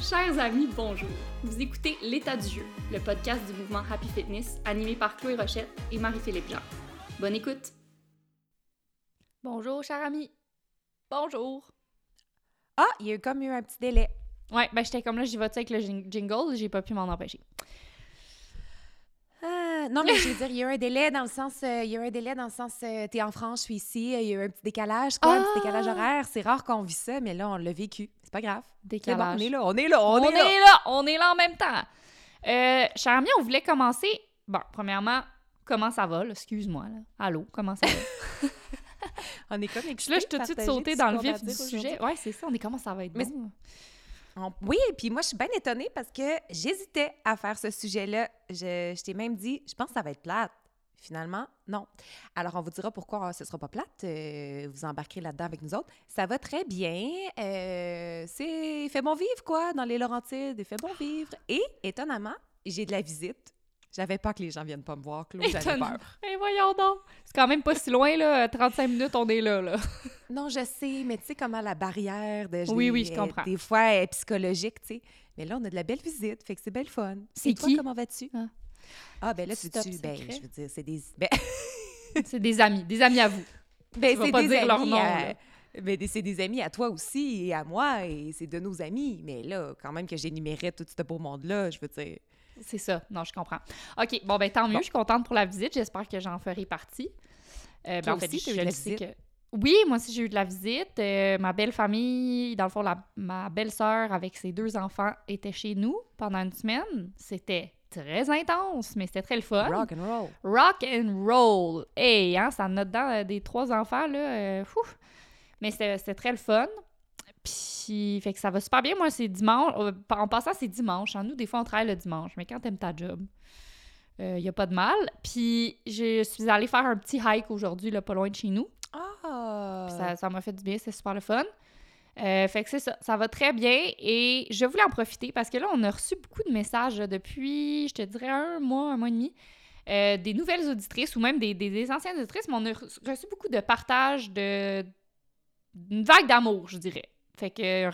Chers amis, bonjour. Vous écoutez L'état du jeu, le podcast du mouvement Happy Fitness animé par Chloé Rochette et Marie-Philippe Jean. Bonne écoute. Bonjour, chers amis. Bonjour. Ah, il y a eu comme eu un petit délai. Ouais, ben j'étais comme là, j'y vais avec le jing- jingle, j'ai pas pu m'en empêcher. Ah, non, mais je veux dire, il y a eu un délai dans le sens, euh, il y a eu un délai dans le sens, euh, t'es en France, je suis ici, il y a eu un petit décalage, quoi, un petit Ah! décalage horaire. C'est rare qu'on vit ça, mais là, on l'a vécu. C'est pas grave. Bon, Décalage. on est là, on est là, on, On, est là. est là, on est là en même temps. Euh, chers amis, on voulait commencer. Bon, premièrement, comment ça va, là? Excuse-moi, là. Allô, comment ça va? On est comme là, je suis tout de suite sauté dans le vif du sujet. Ouais, c'est ça, on est comment ça va être Mais bon. On- Oui, puis moi, je suis bien étonnée parce que j'hésitais à faire ce sujet-là. Je, je t'ai même dit, je pense que ça va être plate. Finalement, non. Alors, on vous dira pourquoi ce sera pas plate. euh, vous embarquerez là-dedans avec nous autres. Ça va très bien. euh, c'est fait bon vivre, quoi, dans les Laurentides. Il fait bon vivre. Et, étonnamment, j'ai de la visite. J'avais pas que les gens viennent pas me voir, Claude. J'avais peur. Eh voyons donc. C'est quand même pas si loin, là. 35 minutes, on est là, là. Non, je sais, mais tu sais comment la barrière de Oui, des- oui, je euh, comprends. des fois est psychologique, tu sais. Mais là, on a de la belle visite, fait que c'est belle fun. C'est toi, qui? comment vas-tu? Ah. Ah, ben là, tu tu ben, je veux dire, c'est des ben, C'est des amis, des amis à vous. ben, c'est pas des dire amis leur nom, à- ben, c'est des amis à toi aussi et à moi et c'est de nos amis, mais là, quand même que j'énumérais tout ce beau monde là, je veux dire. C'est ça. Non, je comprends. OK. Bon, ben tant mieux. Bon. Je suis contente pour la visite. J'espère que j'en ferai partie. Euh, ben, en fait, aussi, eu je de la visite? que... Oui, moi aussi, j'ai eu de la visite. Euh, ma belle famille, dans le fond, la- ma belle-sœur avec ses deux enfants était chez nous pendant une semaine. C'était très intense, mais c'était très le fun. Rock and roll. Rock and roll. Hey, hein, ça en a dedans euh, des trois enfants, là. euh. Mais c'était très le fun. Puis, fait que ça va super bien. Moi, c'est dimanche. euh, En passant, c'est dimanche. hein. Nous, des fois, on travaille le dimanche. Mais quand t'aimes ta job, il n'y a pas de mal. Puis, je suis allée faire un petit hike aujourd'hui, là, pas loin de chez nous. Ah! Ça m'a fait du bien, c'est super le fun. Euh, fait que c'est ça, ça va très bien et je voulais en profiter parce que là, on a reçu beaucoup de messages depuis, je te dirais, un mois, un mois et demi, euh, des nouvelles auditrices ou même des, des- anciennes auditrices, mais on a reçu beaucoup de partages, de, une vague d'amour, je dirais. Fait que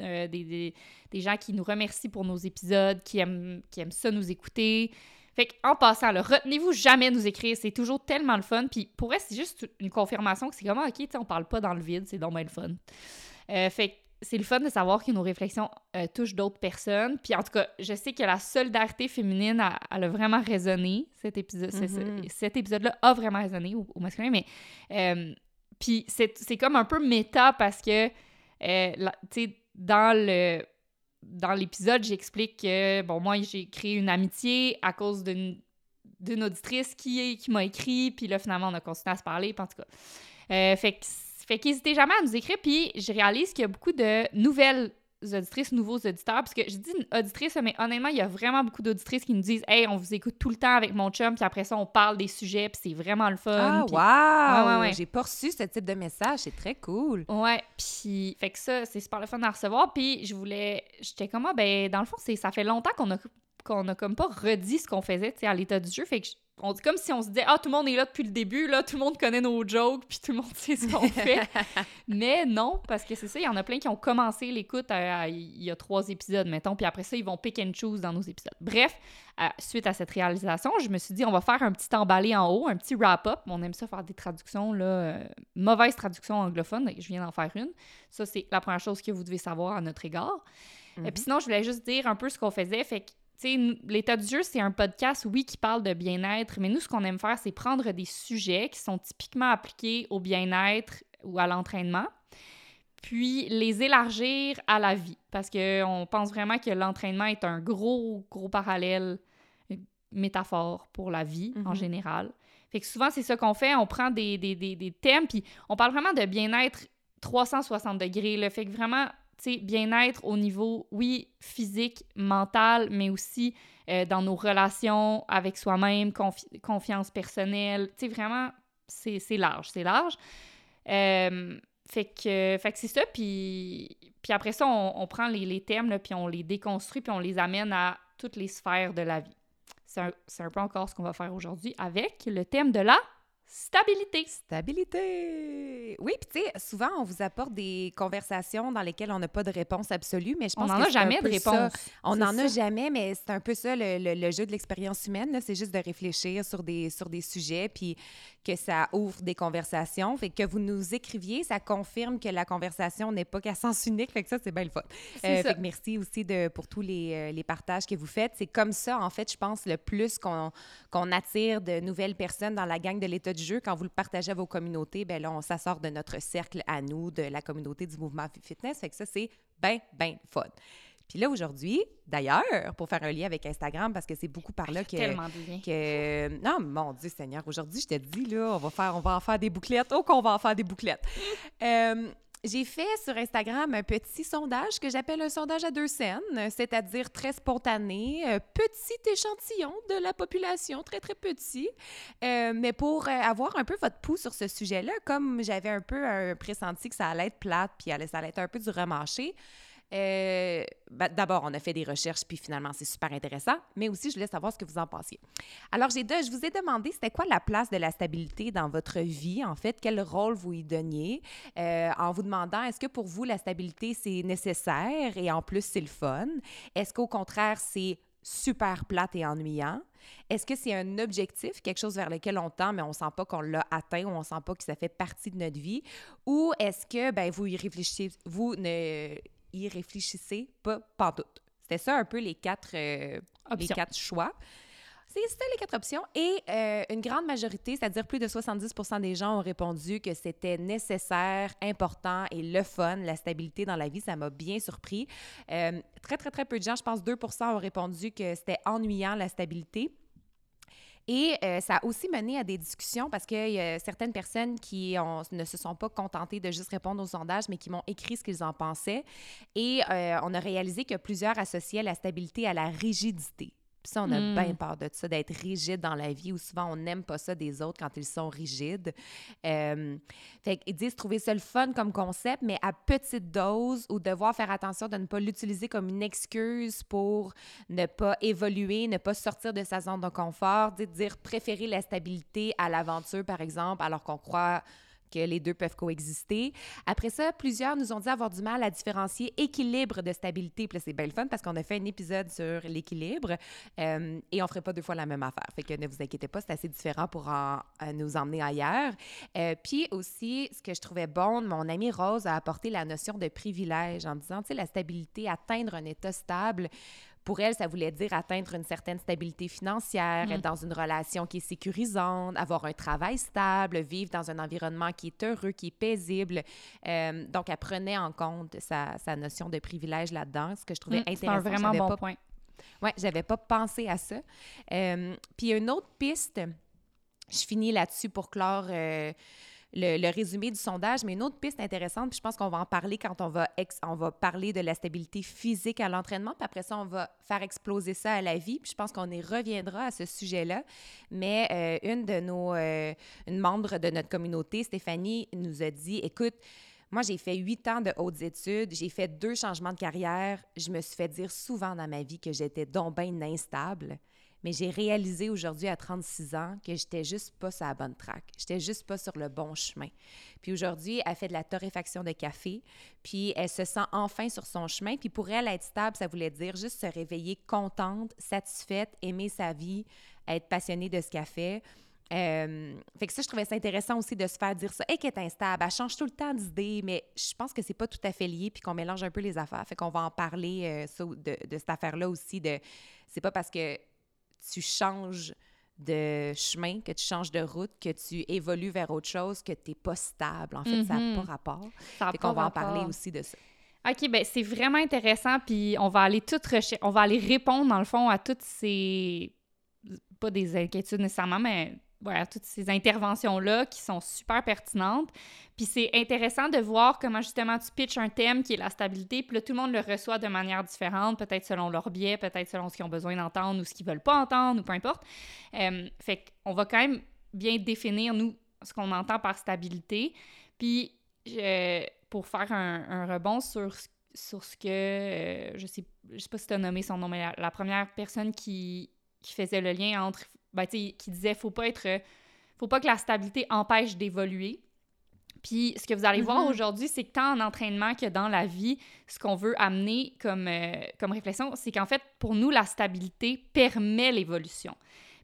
euh, des, des- des gens qui nous remercient pour nos épisodes, qui aiment, qui aiment ça nous écouter. Fait en passant, là, retenez-vous jamais nous écrire, c'est toujours tellement le fun. Puis pour elle, c'est juste une confirmation que c'est comme, ah, ok, on parle pas dans le vide, c'est donc bien le fun. Euh, fait que c'est le fun de savoir que nos réflexions euh, touchent d'autres personnes. Puis en tout cas, je sais que la solidarité féminine, a- elle a vraiment résonné, cet épisode. Mhm. Cet épisode-là a vraiment résonné au, au masculin, mais. euh, puis c'est c'est comme un peu méta parce que, euh, la- tu sais, dans le dans l'épisode, j'explique que, bon, moi, j'ai créé une amitié à cause d'une d'une auditrice qui, qui m'a écrit, puis là, finalement, on a continué à se parler, en tout cas. Euh, fait fait jamais à nous écrire, puis je réalise qu'il y a beaucoup de nouvelles auditrices, nouveaux auditeurs, parce que je dis une auditrice, mais honnêtement, il y a vraiment beaucoup d'auditrices qui nous disent « Hey, on vous écoute tout le temps avec mon chum, puis après ça, on parle des sujets, puis c'est vraiment le fun. Ah, wow! Ouais, ouais, ouais. J'ai pas reçu ce type de message, c'est très cool. Ouais, puis fait que ça, c'est super le fun à recevoir. Puis je voulais, j'étais comme, ah, ben, dans le fond, c'est, ça fait longtemps qu'on a, qu'on a comme pas redit ce qu'on faisait, tu sais, à l'état du jeu. Fait que on dit comme si on se disait, ah, tout le monde est là depuis le début, là, tout le monde connaît nos jokes, puis tout le monde sait ce qu'on fait. Mais non, parce que c'est ça, il y en a plein qui ont commencé l'écoute il y a trois épisodes, mettons, puis après ça, ils vont pick and choose dans nos épisodes. Bref, euh, suite à cette réalisation, je me suis dit, on va faire un petit emballé en haut, un petit wrap-up. On aime ça faire des traductions, là, euh, mauvaise traduction anglophone, je viens d'en faire une. Ça, c'est la première chose que vous devez savoir à notre égard. Et puis sinon, je voulais juste dire un peu ce qu'on faisait. Fait que, l'état du jeu, c'est un podcast, oui, qui parle de bien-être, mais nous, ce qu'on aime faire, c'est prendre des sujets qui sont typiquement appliqués au bien-être ou à l'entraînement, puis les élargir à la vie. Parce qu'on pense vraiment que l'entraînement est un gros, gros parallèle, une métaphore pour la vie en Mhm. général. Fait que souvent, c'est ça qu'on fait. On prend des, des, des, des thèmes, puis on parle vraiment de bien-être 360 degrés. Là. Fait que vraiment, bien-être au niveau, oui, physique, mental, mais aussi euh, dans nos relations avec soi-même, confi- confiance personnelle. Tu sais, vraiment, c'est large, c'est large. Euh, fait que, fait que c'est ça, puis, après ça, on, on prend les, les thèmes, puis on les déconstruit, puis on les amène à toutes les sphères de la vie. C'est un, un peu encore ce qu'on va faire aujourd'hui avec le thème de la stabilité. Stabilité. Oui, puis tu sais, souvent, on vous apporte des conversations dans lesquelles on n'a pas de réponse absolue, mais je pense On n'en a jamais de réponse. ça. On n'en a jamais, mais c'est un peu ça le, le- le jeu de l'expérience humaine. C'est juste de réfléchir sur des, sur des sujets, puis que ça ouvre des conversations. Fait que vous nous écriviez, ça confirme que la conversation n'est pas qu'à sens unique. Fait que ça, c'est bien le fun. Euh, fait que merci aussi de, pour tous les, euh, les partages que vous faites. C'est comme ça, en fait, je pense, le plus qu'on qu'on attire de nouvelles personnes dans la gang de l'état du jeu. Quand vous le partagez à vos communautés, ben là, on, ça sort de notre cercle à nous, de la communauté du mouvement fitness. Fait que ça, c'est bien, bien fun. Puis là, aujourd'hui, d'ailleurs, pour faire un lien avec Instagram, parce que c'est beaucoup par là que... Tellement bien. que... Non, mon Dieu Seigneur, aujourd'hui, je te dis, là, on va, faire, on va en faire des bouclettes. Oh, qu'on va en faire des bouclettes. Euh, j'ai fait sur Instagram un petit sondage que j'appelle un sondage à deux scènes, c'est-à-dire très spontané, euh, petit échantillon de la population, très, très petit. Euh, mais pour euh, avoir un peu votre pouls sur ce sujet-là, comme j'avais un peu un pressenti que ça allait être plate, puis ça allait être un peu du remarché, euh, ben, D'abord, on a fait des recherches, puis finalement, c'est super intéressant, mais aussi, je voulais savoir ce que vous en pensiez. Alors, j'ai je vous ai demandé, c'était quoi la place de la stabilité dans votre vie, en fait? Quel rôle vous y donniez? Euh, en vous demandant, est-ce que pour vous, la stabilité, c'est nécessaire et en plus, c'est le fun? Est-ce qu'au contraire, c'est super plate et ennuyant? Est-ce que c'est un objectif, quelque chose vers lequel on tend, mais on sent pas qu'on l'a atteint ou on sent pas que ça fait partie de notre vie? Ou est-ce que ben, vous y réfléchissez, vous ne y réfléchissez pas pantoute? C'était ça un peu les quatre, euh, les quatre choix. C'était les quatre options. Et euh, une grande majorité, c'est-à-dire plus de 70 des gens ont répondu que c'était nécessaire, important et le fun, la stabilité dans la vie. Ça m'a bien surpris. Euh, très, très, très peu de gens, je pense 2 ont répondu que c'était ennuyant, la stabilité. Et euh, ça a aussi mené à des discussions parce qu'il y a certaines personnes qui ne se sont pas contentées de juste répondre au sondage, mais qui m'ont écrit ce qu'ils en pensaient. Et euh, on a réalisé que plusieurs associaient la stabilité à la rigidité. Puis ça, on a Mm. bien peur de ça, d'être rigide dans la vie, ou souvent on n'aime pas ça des autres quand ils sont rigides. Euh, fait qu'ils disent trouver ça le fun comme concept, mais à petite dose, ou devoir faire attention de ne pas l'utiliser comme une excuse pour ne pas évoluer, ne pas sortir de sa zone de confort, dire préférer la stabilité à l'aventure, par exemple, alors qu'on croit que les deux peuvent coexister. Après ça, plusieurs nous ont dit avoir du mal à différencier équilibre de stabilité. Puis c'est bien le fun parce qu'on a fait un épisode sur l'équilibre euh, et on ferait pas deux fois la même affaire. Fait que ne vous inquiétez pas, c'est assez différent pour euh, nous emmener ailleurs. Euh, puis aussi, ce que je trouvais bon, mon amie Rose a apporté la notion de privilège en disant, tu sais, la stabilité, atteindre un état stable, pour elle, ça voulait dire atteindre une certaine stabilité financière, Mm. être dans une relation qui est sécurisante, avoir un travail stable, vivre dans un environnement qui est heureux, qui est paisible. Euh, donc, elle prenait en compte sa, sa notion de privilège là-dedans, ce que je trouvais Mm, C'est intéressant. un vraiment bon pas point. Ouais, j'avais pas pensé à ça. Euh, puis une autre piste, je finis là-dessus pour clore euh, le, résumé du sondage, mais une autre piste intéressante, puis je pense qu'on va en parler quand on va, on va parler de la stabilité physique à l'entraînement, puis après ça, on va faire exploser ça à la vie, puis je pense qu'on y reviendra à ce sujet-là. Mais euh, une de nos, euh, une membre de notre communauté, Stéphanie, nous a dit, écoute, moi, j'ai fait huit ans de hautes études, j'ai fait deux changements de carrière. Je me suis fait dire souvent dans ma vie que j'étais donc bien instable. Mais j'ai réalisé aujourd'hui à 36 ans que j'étais juste pas sur la bonne track. J'étais juste pas sur le bon chemin. Puis aujourd'hui, elle fait de la torréfaction de café, puis elle se sent enfin sur son chemin. Puis pour elle, être stable, ça voulait dire juste se réveiller contente, satisfaite, aimer sa vie, être passionnée de ce qu'elle fait. Euh, fait que ça, je trouvais ça intéressant aussi de se faire dire ça. Et qu'elle est instable, elle change tout le temps d'idée, mais je pense que c'est pas tout à fait lié, puis qu'on mélange un peu les affaires. Fait qu'on va en parler euh, de cette affaire-là aussi. De, c'est pas parce que tu changes de chemin, que tu changes de route, que tu évolues vers autre chose, que tu n'es pas stable. En fait, ça n'a Mhm. pas rapport. Ça a pas qu'on va en parler aussi de ça. OK, ben c'est vraiment intéressant, puis on va aller tout on va aller répondre, dans le fond, à toutes ces... pas des inquiétudes nécessairement, mais ouais, à toutes ces interventions-là qui sont super pertinentes. Puis c'est intéressant de voir comment, justement, tu pitches un thème qui est la stabilité, puis là, tout le monde le reçoit de manière différente, peut-être selon leur biais, peut-être selon ce qu'ils ont besoin d'entendre ou ce qu'ils veulent pas entendre, ou peu importe. Euh, fait qu'on va quand même bien définir, nous, ce qu'on entend par stabilité. Puis, pour faire un, un rebond sur, ce- sur ce que, euh, je sais, je sais pas si tu as nommé son nom, mais la, la première personne qui, qui faisait le lien entre, ben, qui disait, faut pas être, euh, faut pas que la stabilité empêche d'évoluer. Puis ce que vous allez voir Mhm. aujourd'hui, c'est que tant en entraînement que dans la vie, ce qu'on veut amener comme, euh, comme réflexion, c'est qu'en fait, pour nous, la stabilité permet l'évolution.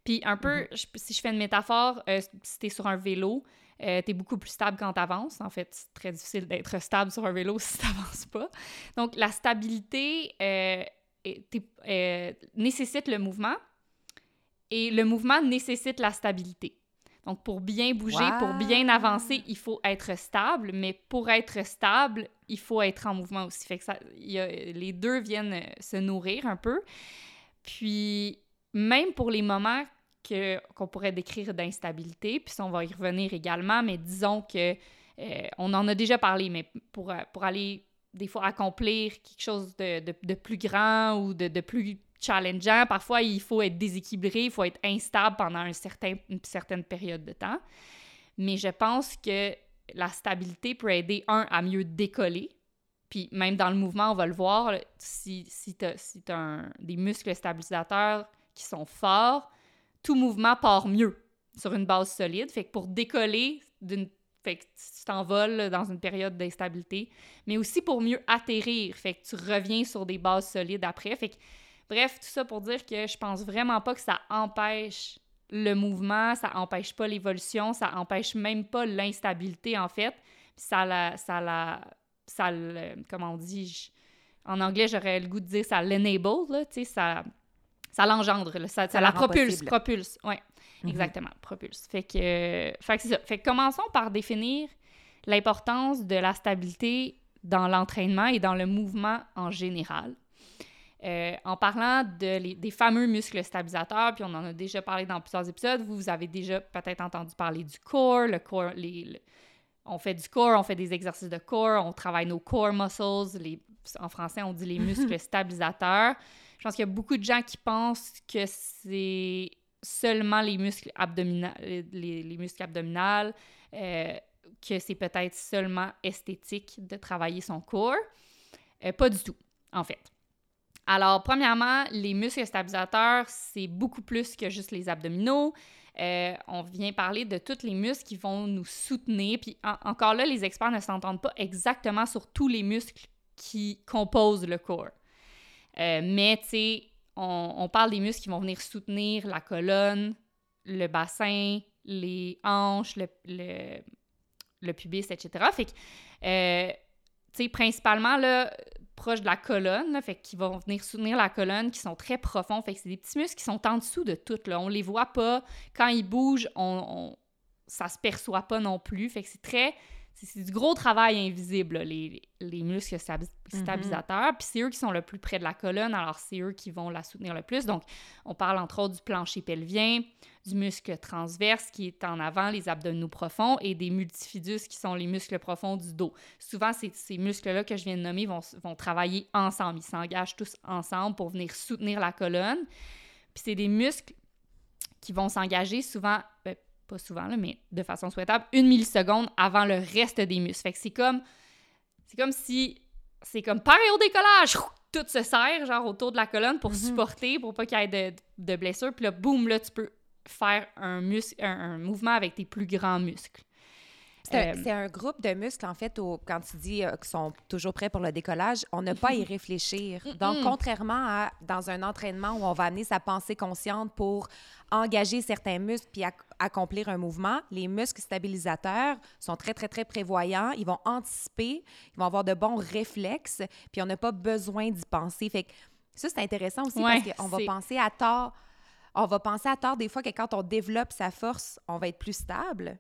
Puis un peu, je- si je fais une métaphore, euh, si tu es sur un vélo, euh, tu es beaucoup plus stable quand tu avances. En fait, c'est très difficile d'être stable sur un vélo si tu n'avances pas. Donc, la stabilité t'es- euh, nécessite le mouvement et le mouvement nécessite la stabilité. Donc, pour bien bouger, pour bien avancer, il faut être stable, mais pour être stable, il faut être en mouvement aussi. Fait que ça, il y a- les deux viennent euh, se nourrir un peu. Puis, même pour les moments qu'on pourrait décrire d'instabilité, puis ça, on va y revenir également, mais disons que euh, on en a déjà parlé, mais pour, euh, pour aller des fois accomplir quelque chose de, de- plus grand ou de, de plus challengeant, parfois il faut être déséquilibré, il faut être instable pendant un certain, une certaine période de temps. Mais je pense que la stabilité peut aider, un, à mieux décoller. Puis même dans le mouvement, on va le voir, si, si tu as, si un- des muscles stabilisateurs qui sont forts, tout mouvement part mieux sur une base solide. Fait que pour décoller d'une fait que tu t'envoles dans une période d'instabilité, mais aussi pour mieux atterrir. Fait que tu reviens sur des bases solides après. Fait que, bref, tout ça pour dire que je pense vraiment pas que ça empêche le mouvement, ça empêche pas l'évolution, ça empêche même pas l'instabilité, en fait. Ça la... Ça la ça le- comment on dit... je- en anglais, j'aurais le goût de dire ça l'enable, là, tu sais, ça... Ça l'engendre, ça, ça, Ça la propulse, possible. propulse, ouais. Mhm. Exactement, propulse. Fait que, euh, fait que c'est ça. Fait que commençons par définir l'importance de la stabilité dans l'entraînement et dans le mouvement en général. Euh, en parlant de les- des fameux muscles stabilisateurs, puis on en a déjà parlé dans plusieurs épisodes, vous, vous avez déjà peut-être entendu parler du core, le core, les, le- on fait du core, on fait des exercices de core, on travaille nos core muscles, les, en français on dit les muscles stabilisateurs. Je pense qu'il y a beaucoup de gens qui pensent que c'est seulement les muscles abdominaux, les, les muscles abdominaux, euh, que c'est peut-être seulement esthétique de travailler son corps. Euh, pas du tout, en fait. Alors, premièrement, les muscles stabilisateurs, c'est beaucoup plus que juste les abdominaux. Euh, on vient parler de tous les muscles qui vont nous soutenir. Puis en- encore là, les experts ne s'entendent pas exactement sur tous les muscles qui composent le corps. Euh, mais, tu sais, on, parle des muscles qui vont venir soutenir la colonne, le bassin, les hanches, le, le, le pubis, etc. Fait que, euh, tu sais, principalement, là, proche de la colonne, là, fait qu'ils vont venir soutenir la colonne, qui sont très profonds. Fait que c'est des petits muscles qui sont en dessous de tout, là. On les voit pas. Quand ils bougent, on, on- ça se perçoit pas non plus. Fait que c'est très... C'est du gros travail invisible, là, les, les muscles stabi- stabilisateurs. Puis c'est eux qui sont le plus près de la colonne, alors c'est eux qui vont la soutenir le plus. Donc, on parle entre autres du plancher pelvien, du muscle transverse qui est en avant, les abdominaux profonds, et des multifidus qui sont les muscles profonds du dos. Souvent, ces, ces muscles-là que je viens de nommer vont, vont travailler ensemble. Ils s'engagent tous ensemble pour venir soutenir la colonne. Puis c'est des muscles qui vont s'engager souvent, ben, pas souvent, là, mais de façon souhaitable, une milliseconde avant le reste des muscles. Fait que c'est comme, c'est comme si, c'est comme pareil au décollage, tout se serre, genre, autour de la colonne pour Mhm. supporter, pour pas qu'il y ait de, de blessures. Puis là, boum, là, tu peux faire un, muscle, un, un mouvement avec tes plus grands muscles. C'est un, Euh, c'est un groupe de muscles, en fait, au- quand tu dis euh, qu'ils sont toujours prêts pour le décollage, on n'a pas à y réfléchir. Donc, contrairement à dans un entraînement où on va amener sa pensée consciente pour engager certains muscles puis ac- accomplir un mouvement, les muscles stabilisateurs sont très, très, très prévoyants. Ils vont anticiper, ils vont avoir de bons réflexes, puis on n'a pas besoin d'y penser. Fait que ça, c'est intéressant aussi Ouais, parce qu'on va penser à tort. On va penser à tort des fois que quand on développe sa force, on va être plus stable.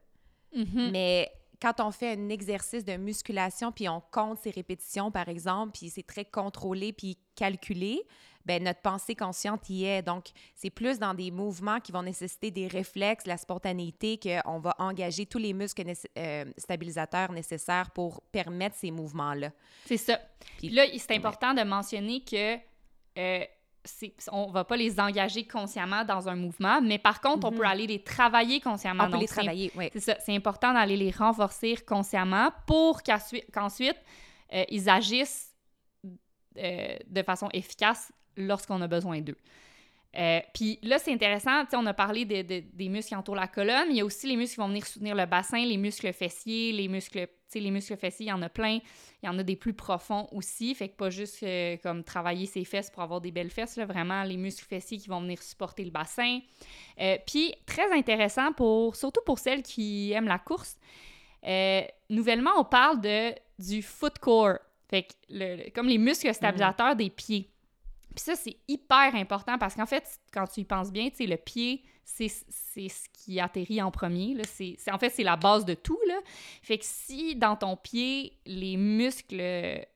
mhm. Mais quand on fait un exercice de musculation, puis on compte ses répétitions, par exemple, puis c'est très contrôlé puis calculé, ben notre pensée consciente y est. Donc, c'est plus dans des mouvements qui vont nécessiter des réflexes, la spontanéité, qu'on va engager tous les muscles euh, stabilisateurs nécessaires pour permettre ces mouvements-là. C'est ça. Puis- Puis là, c'est important de mentionner que euh, on va pas les engager consciemment dans un mouvement, mais par contre, on Mhm. peut aller les travailler consciemment. On peut Donc, les c'est- travailler, oui. C'est ça. C'est important d'aller les renforcer consciemment pour qu'ensuite, euh, ils agissent euh, de façon efficace lorsqu'on a besoin d'eux. Euh, puis là, c'est intéressant, on a parlé de, des muscles qui entourent la colonne, il y a aussi les muscles qui vont venir soutenir le bassin, les muscles fessiers, les muscles, les muscles fessiers, il y en a plein. Il y en a des plus profonds aussi, fait que pas juste euh, comme travailler ses fesses pour avoir des belles fesses, là, vraiment les muscles fessiers qui vont venir supporter le bassin. Euh, puis très intéressant, pour, surtout pour celles qui aiment la course, nouvellement, on parle du foot core, fait que comme les muscles stabilisateurs des pieds. Puis ça, c'est hyper important parce qu'en fait, quand tu y penses bien, tu le pied, c'est ce qui atterrit en premier. Là. En fait, c'est la base de tout. Là. Fait que si dans ton pied, les muscles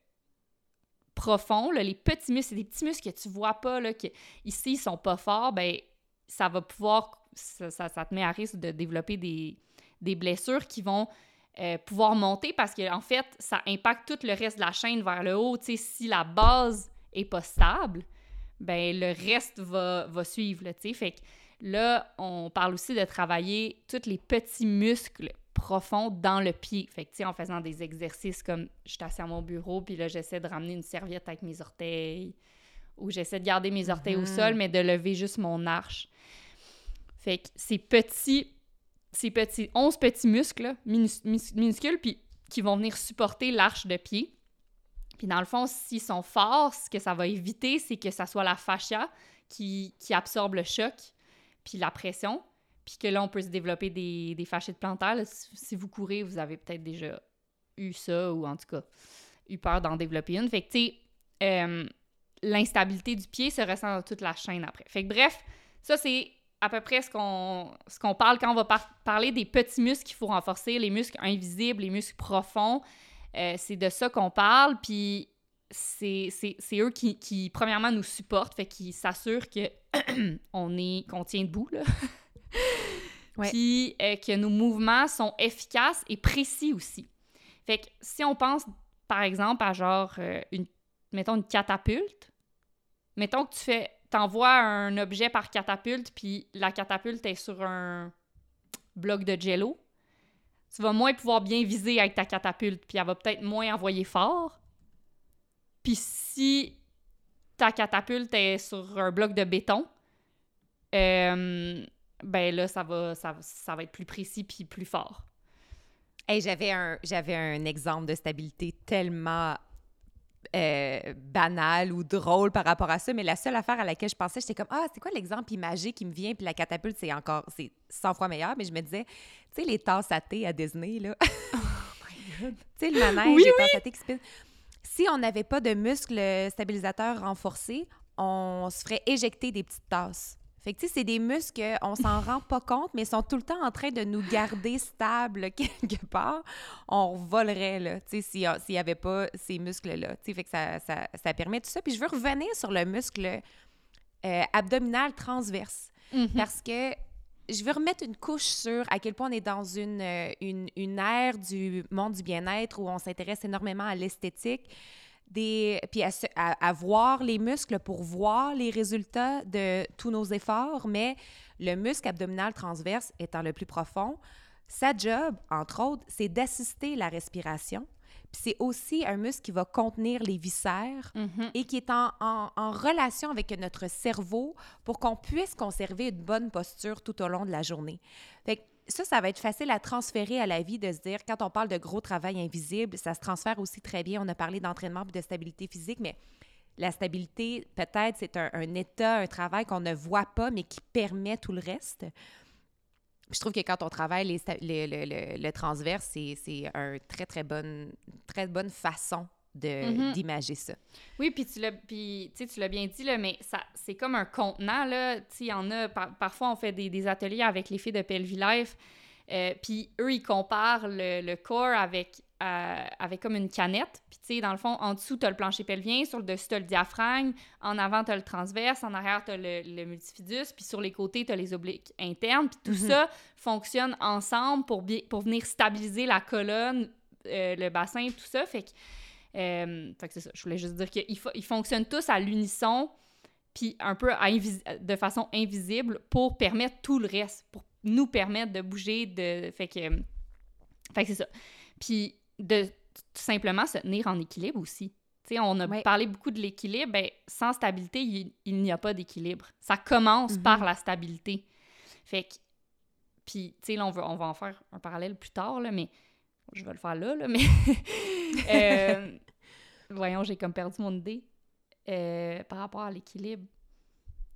profonds, les petits muscles, des petits muscles que tu vois pas, là, qui ici, ils sont pas forts, ben ça va pouvoir, ça, ça, te met à risque de développer des, des blessures qui vont euh, pouvoir monter parce que en fait, ça impacte tout le reste de la chaîne vers le haut. Tu sais, si la base est pas stable, ben le reste va, va suivre, tu sais. Fait que là, on parle aussi de travailler tous les petits muscles profonds dans le pied. Fait que, tu sais, en faisant des exercices comme je suis assis à mon bureau, puis là, j'essaie de ramener une serviette avec mes orteils, ou j'essaie de garder mes orteils au mhm. sol, mais de lever juste mon arche. Fait que ces petits, ces petits, 11 petits muscles, minuscules, puis qui vont venir supporter l'arche de pied. Puis dans le fond, s'ils sont forts, ce que ça va éviter, c'est que ça soit la fascia qui, qui, absorbe le choc, puis la pression, puis que là, on peut se développer des, des fasciites plantaires. Si vous courez, vous avez peut-être déjà eu ça, ou en tout cas, eu peur d'en développer une. Fait que, tu sais, euh, l'instabilité du pied se ressent dans toute la chaîne après. Fait que bref, ça, c'est à peu près ce qu'on parle quand on va parler des petits muscles qu'il faut renforcer, les muscles invisibles, les muscles profonds. Euh, c'est de ça qu'on parle, puis c'est eux qui, qui, premièrement, nous supportent, fait qu'ils s'assurent qu'on est qu'on tient debout, là. Puis euh, que nos mouvements sont efficaces et précis aussi. Fait que si on pense, par exemple, à genre, euh, une, mettons, une catapulte, mettons que tu fais, t'envoies un objet par catapulte, puis la catapulte est sur un bloc de jello, tu vas moins pouvoir bien viser avec ta catapulte, puis elle va peut-être moins envoyer fort. Puis si ta catapulte est sur un bloc de béton, euh, ben là, ça va, ça, va être plus précis puis plus fort. Hey, j'avais un, j'avais un exemple de stabilité tellement euh, banal ou drôle par rapport à ça, mais la seule affaire à laquelle je pensais, j'étais comme Ah, c'est quoi l'exemple imagé qui me vient? Puis la catapulte, c'est encore, c'est 100 fois meilleur, mais je me disais, tu sais, les tasses à thé à Disney, là. oh my God! Tu sais, le manège, les tasses à thé qui spinent. Si on n'avait pas de muscles stabilisateurs renforcés, on se ferait éjecter des petites tasses. Fait que, tu sais, c'est des muscles qu'on s'en rend pas compte, mais ils sont tout le temps en train de nous garder stables quelque part. On volerait, là, tu sais, s'il n'y avait pas ces muscles-là. Tu sais, fait que ça, ça, ça, permet tout ça. Puis je veux revenir sur le muscle euh, abdominal transverse. Mm-hmm. Parce que je veux remettre une couche sur à quel point on est dans une, euh, une, une ère du monde du bien-être où on s'intéresse énormément à l'esthétique des, puis à, voir les muscles pour voir les résultats de tous nos efforts, mais le muscle abdominal transverse étant le plus profond, sa job, entre autres, c'est d'assister la respiration. Puis c'est aussi un muscle qui va contenir les viscères mm-hmm. et qui est en, en, relation avec notre cerveau pour qu'on puisse conserver une bonne posture tout au long de la journée. Fait ça, ça va être facile à transférer à la vie de se dire, quand on parle de gros travail invisible, ça se transfère aussi très bien. On a parlé d'entraînement et de stabilité physique, mais la stabilité, peut-être, c'est un, état, un travail qu'on ne voit pas, mais qui permet tout le reste. Je trouve que quand on travaille les, le, transverse, c'est une très, très bonne, très bonne façon Mm-hmm. d'imager ça. Oui, puis tu l'as puis tu l'as bien dit là, mais ça c'est comme un contenant là, il y en a parfois on fait des, des, ateliers avec les filles de Pelvi Life. Euh, puis eux ils comparent le, le corps avec euh, avec comme une canette. Puis tu sais dans le fond en dessous tu as le plancher pelvien, sur le dessus tu as le diaphragme, en avant tu as le transverse, en arrière tu as le, le, multifidus, puis sur les côtés tu as les obliques internes, puis tout mm-hmm. ça fonctionne ensemble pour pour venir stabiliser la colonne, euh, le bassin, tout ça fait que euh, fait que c'est ça. Je voulais juste dire qu'ils ils fonctionnent tous à l'unisson, puis un peu de façon invisible pour permettre tout le reste, pour nous permettre de bouger, de... Fait que... Fait que c'est ça. Puis de tout simplement se tenir en équilibre aussi. Tu sais, on a Ouais. parlé beaucoup de l'équilibre. Ben, sans stabilité, il, il n'y a pas d'équilibre. Ça commence Mhm. par la stabilité. Fait que, puis, tu sais, là, on va, on va en faire un parallèle plus tard, là, mais je vais le faire là, là, mais... Euh, voyons, j'ai comme perdu mon idée euh, par rapport à l'équilibre.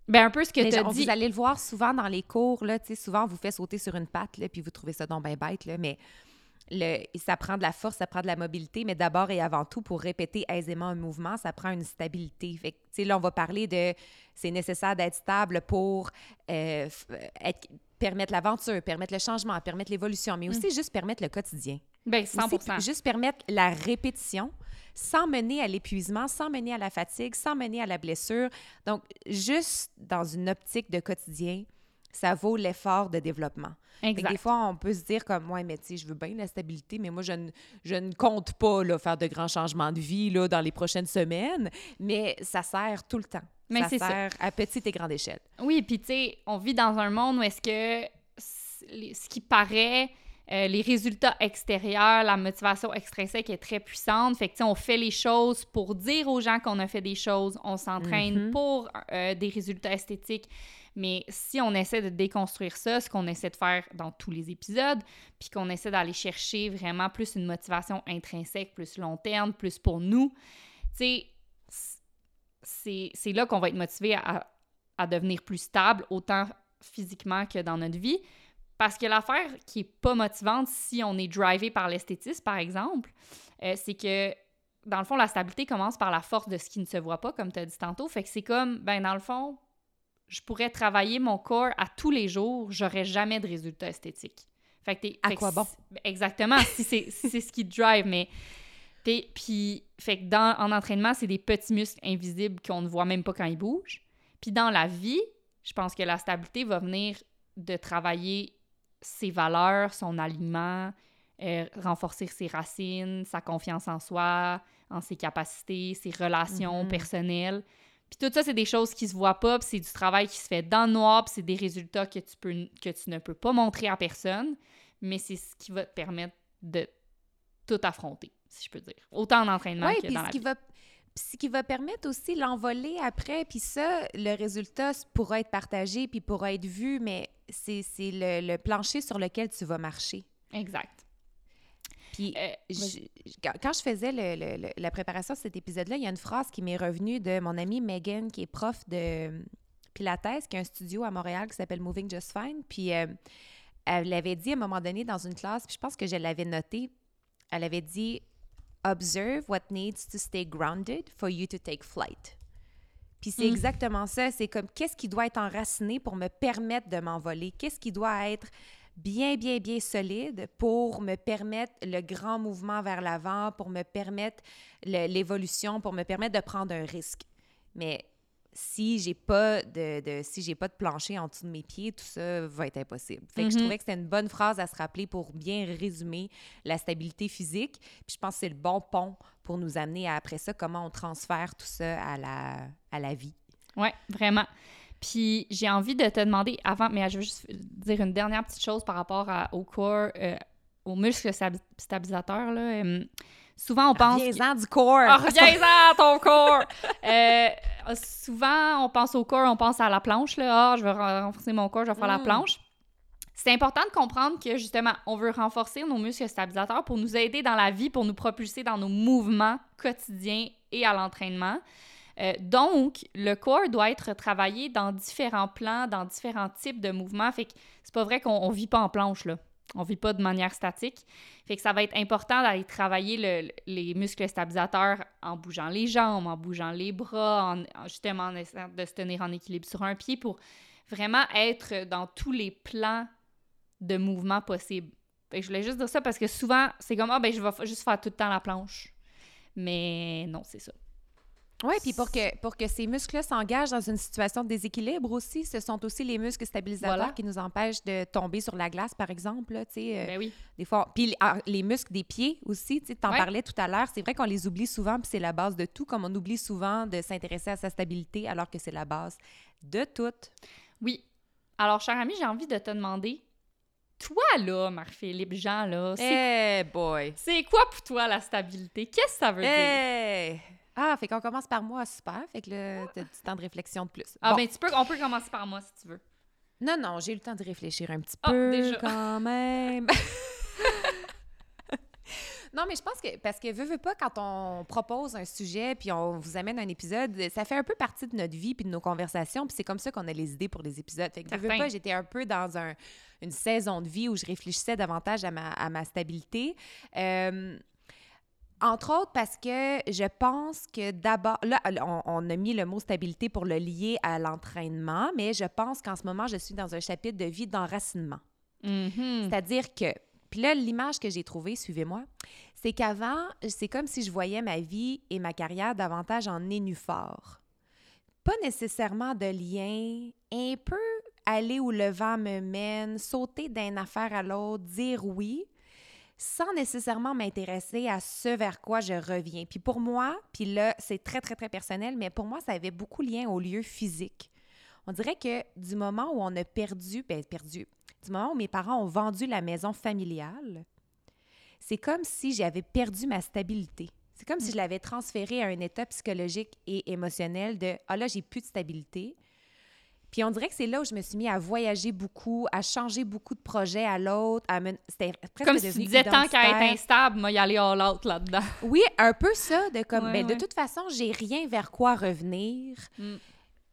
Ben, un peu ce que tu as dit. Vous allez le voir souvent dans les cours, là, tu sais, souvent on vous fait sauter sur une patte, là, puis vous trouvez ça donc bien bête, là, mais le, ça prend de la force, ça prend de la mobilité, mais d'abord et avant tout, pour répéter aisément un mouvement, ça prend une stabilité. Fait que, tu sais, là, on va parler de, c'est nécessaire d'être stable pour euh, être- permettre l'aventure, permettre le changement, permettre l'évolution, mais aussi juste permettre le quotidien. Ben, 100 Aussi, juste permettre la répétition sans mener à l'épuisement, sans mener à la fatigue, sans mener à la blessure. Donc, juste dans une optique de quotidien, ça vaut l'effort de développement. Exact. des fois, on peut se dire comme, ouais, mais tu sais, je veux bien la stabilité, mais moi, je ne, je ne compte pas là, faire de grands changements de vie là, dans les prochaines semaines, mais ça sert tout le temps. Mais ça c'est ça. sert à petite et grande échelle. Oui, puis tu sais, on vit dans un monde où est-ce que ce qui paraît, euh, les résultats extérieurs, la motivation extrinsèque est très puissante. Fait que on fait les choses pour dire aux gens qu'on a fait des choses, on s'entraîne Mhm. pour euh, des résultats esthétiques. Mais si on essaie de déconstruire ça, ce qu'on essaie de faire dans tous les épisodes, puis qu'on essaie d'aller chercher vraiment plus une motivation intrinsèque, plus long terme, plus pour nous, c'est là qu'on va être motivé à, à devenir plus stable, autant physiquement que dans notre vie. Parce que l'affaire qui est pas motivante si on est drivé par l'esthétisme, par exemple, euh, c'est que, dans le fond, la stabilité commence par la force de ce qui ne se voit pas, comme tu as dit tantôt. Fait que c'est comme, ben dans le fond, je pourrais travailler mon corps à tous les jours, j'aurais jamais de résultat esthétique. Fait que t'es- À fait que quoi bon? si- Exactement, si c'est si c'est ce qui te drive, mais... t'es- Puis, fait que dans, en entraînement, c'est des petits muscles invisibles qu'on ne voit même pas quand ils bougent. Puis dans la vie, je pense que la stabilité va venir de travailler ses valeurs, son alignement, euh, renforcer ses racines, sa confiance en soi, en ses capacités, ses relations Mhm. personnelles. Puis tout ça, c'est des choses qui se voient pas, puis c'est du travail qui se fait dans le noir, puis c'est des résultats que tu, peux, que tu ne peux pas montrer à personne, mais c'est ce qui va te permettre de tout affronter, si je peux dire. Autant en entraînement Oui, que dans la vie. va ce qui va permettre aussi l'envoler après, puis ça, le résultat pourra être partagé, puis pourra être vu, mais c'est c'est le, le plancher sur lequel tu vas marcher. Exact. Puis Euh, je- quand je faisais le- le- la préparation de cet épisode-là, il y a une phrase qui m'est revenue de mon amie Megan, qui est prof de Pilates, qui a un studio à Montréal qui s'appelle Moving Just Fine. Puis euh, elle l'avait dit à un moment donné dans une classe, puis je pense que je l'avais noté. Elle avait dit Observe what needs to stay grounded for you to take flight. Puis c'est Mm. exactement ça. C'est comme qu'est-ce qui doit être enraciné pour me permettre de m'envoler? Qu'est-ce qui doit être bien, bien, bien solide pour me permettre le grand mouvement vers l'avant, pour me permettre l'évolution, pour me permettre de prendre un risque? Mais si j'ai pas de, de- si j'ai pas de plancher en dessous de mes pieds, tout ça va être impossible. Fait que je Mhm. trouvais que c'était une bonne phrase à se rappeler pour bien résumer la stabilité physique. Puis je pense que c'est le bon pont pour nous amener à, après ça comment on transfère tout ça à la, à la vie. Oui, vraiment. Puis j'ai envie de te demander avant, mais je veux juste dire une dernière petite chose par rapport à- au corps, euh, aux muscles stabi- stabilisateurs. Là. Euh, souvent, on pense. Reviens-en du corps! Ah, reviens-en ton corps! Euh, souvent, on pense au corps, on pense à la planche. Là. Ah, je veux renforcer mon corps, je vais faire la Mm. planche. C'est important de comprendre que justement, on veut renforcer nos muscles stabilisateurs pour nous aider dans la vie, pour nous propulser dans nos mouvements quotidiens et à l'entraînement. Euh, donc, le corps doit être travaillé dans différents plans, dans différents types de mouvements. Fait que c'est pas vrai qu'on on vit pas en planche, là. On vit pas de manière statique. Fait que ça va être important d'aller travailler le- les muscles stabilisateurs en bougeant les jambes, en bougeant les bras, en, en- justement en essayant de se tenir en équilibre sur un pied pour vraiment être dans tous les plans de mouvement possibles. Je voulais juste dire ça parce que souvent, c'est comme, ah ben je vais juste faire tout le temps la planche. Mais non, c'est ça. Oui, puis pour que, pour que ces muscles-là s'engagent dans une situation de déséquilibre aussi, ce sont aussi les muscles stabilisateurs Voilà. qui nous empêchent de tomber sur la glace, par exemple. Là, euh, Ben oui. des fois, puis les, les muscles des pieds aussi, tu t'en Ouais. parlais tout à l'heure, c'est vrai qu'on les oublie souvent, puis c'est la base de tout, comme on oublie souvent de s'intéresser à sa stabilité, alors que c'est la base de tout. Oui. Alors, cher ami, j'ai envie de te demander, toi là, Marc-Philippe, Jean là, c'est Hey boy! c'est quoi pour toi la stabilité? Qu'est-ce que ça veut dire? Ah, fait qu'on commence par moi, super. Fait que là, t'as du temps de réflexion de plus. Ah, Bon. ben, tu peux, on peut commencer par moi si tu veux. Non, non, j'ai eu le temps de réfléchir un petit Ah, peu déjà. quand même. non, mais je pense que, parce que veux, veux pas, quand on propose un sujet puis on vous amène un épisode, ça fait un peu partie de notre vie puis de nos conversations, puis c'est comme ça qu'on a les idées pour les épisodes. Fait que veux, veux pas, j'étais un peu dans un- une saison de vie où je réfléchissais davantage à ma, à ma stabilité. Euh, entre autres parce que je pense que d'abord, là, on, on a mis le mot stabilité pour le lier à l'entraînement, mais je pense qu'en ce moment, je suis dans un chapitre de vie d'enracinement. Mhm. C'est-à-dire que, puis là, l'image que j'ai trouvée, suivez-moi, c'est qu'avant, c'est comme si je voyais ma vie et ma carrière davantage en nénuphar. Pas nécessairement de lien, un peu aller où le vent me mène, sauter d'une affaire à l'autre, dire oui, sans nécessairement m'intéresser à ce vers quoi je reviens. Puis pour moi, puis là, c'est très, très, très personnel, mais pour moi, ça avait beaucoup lien au lieu physique. On dirait que du moment où on a perdu, ben perdu, du moment où mes parents ont vendu la maison familiale, c'est comme si j'avais perdu ma stabilité. C'est comme si je l'avais transféré à un état psychologique et émotionnel de ah là j'ai plus de stabilité. Puis on dirait que c'est là où je me suis mis à voyager beaucoup, à changer beaucoup de projets à l'autre, à me... c'était presque Comme si tu disais tant qu'à être instable, moi, y aller all out là-dedans. Oui, un peu ça, de comme, Ouais, ben, ouais. de toute façon, j'ai rien vers quoi revenir. Mm.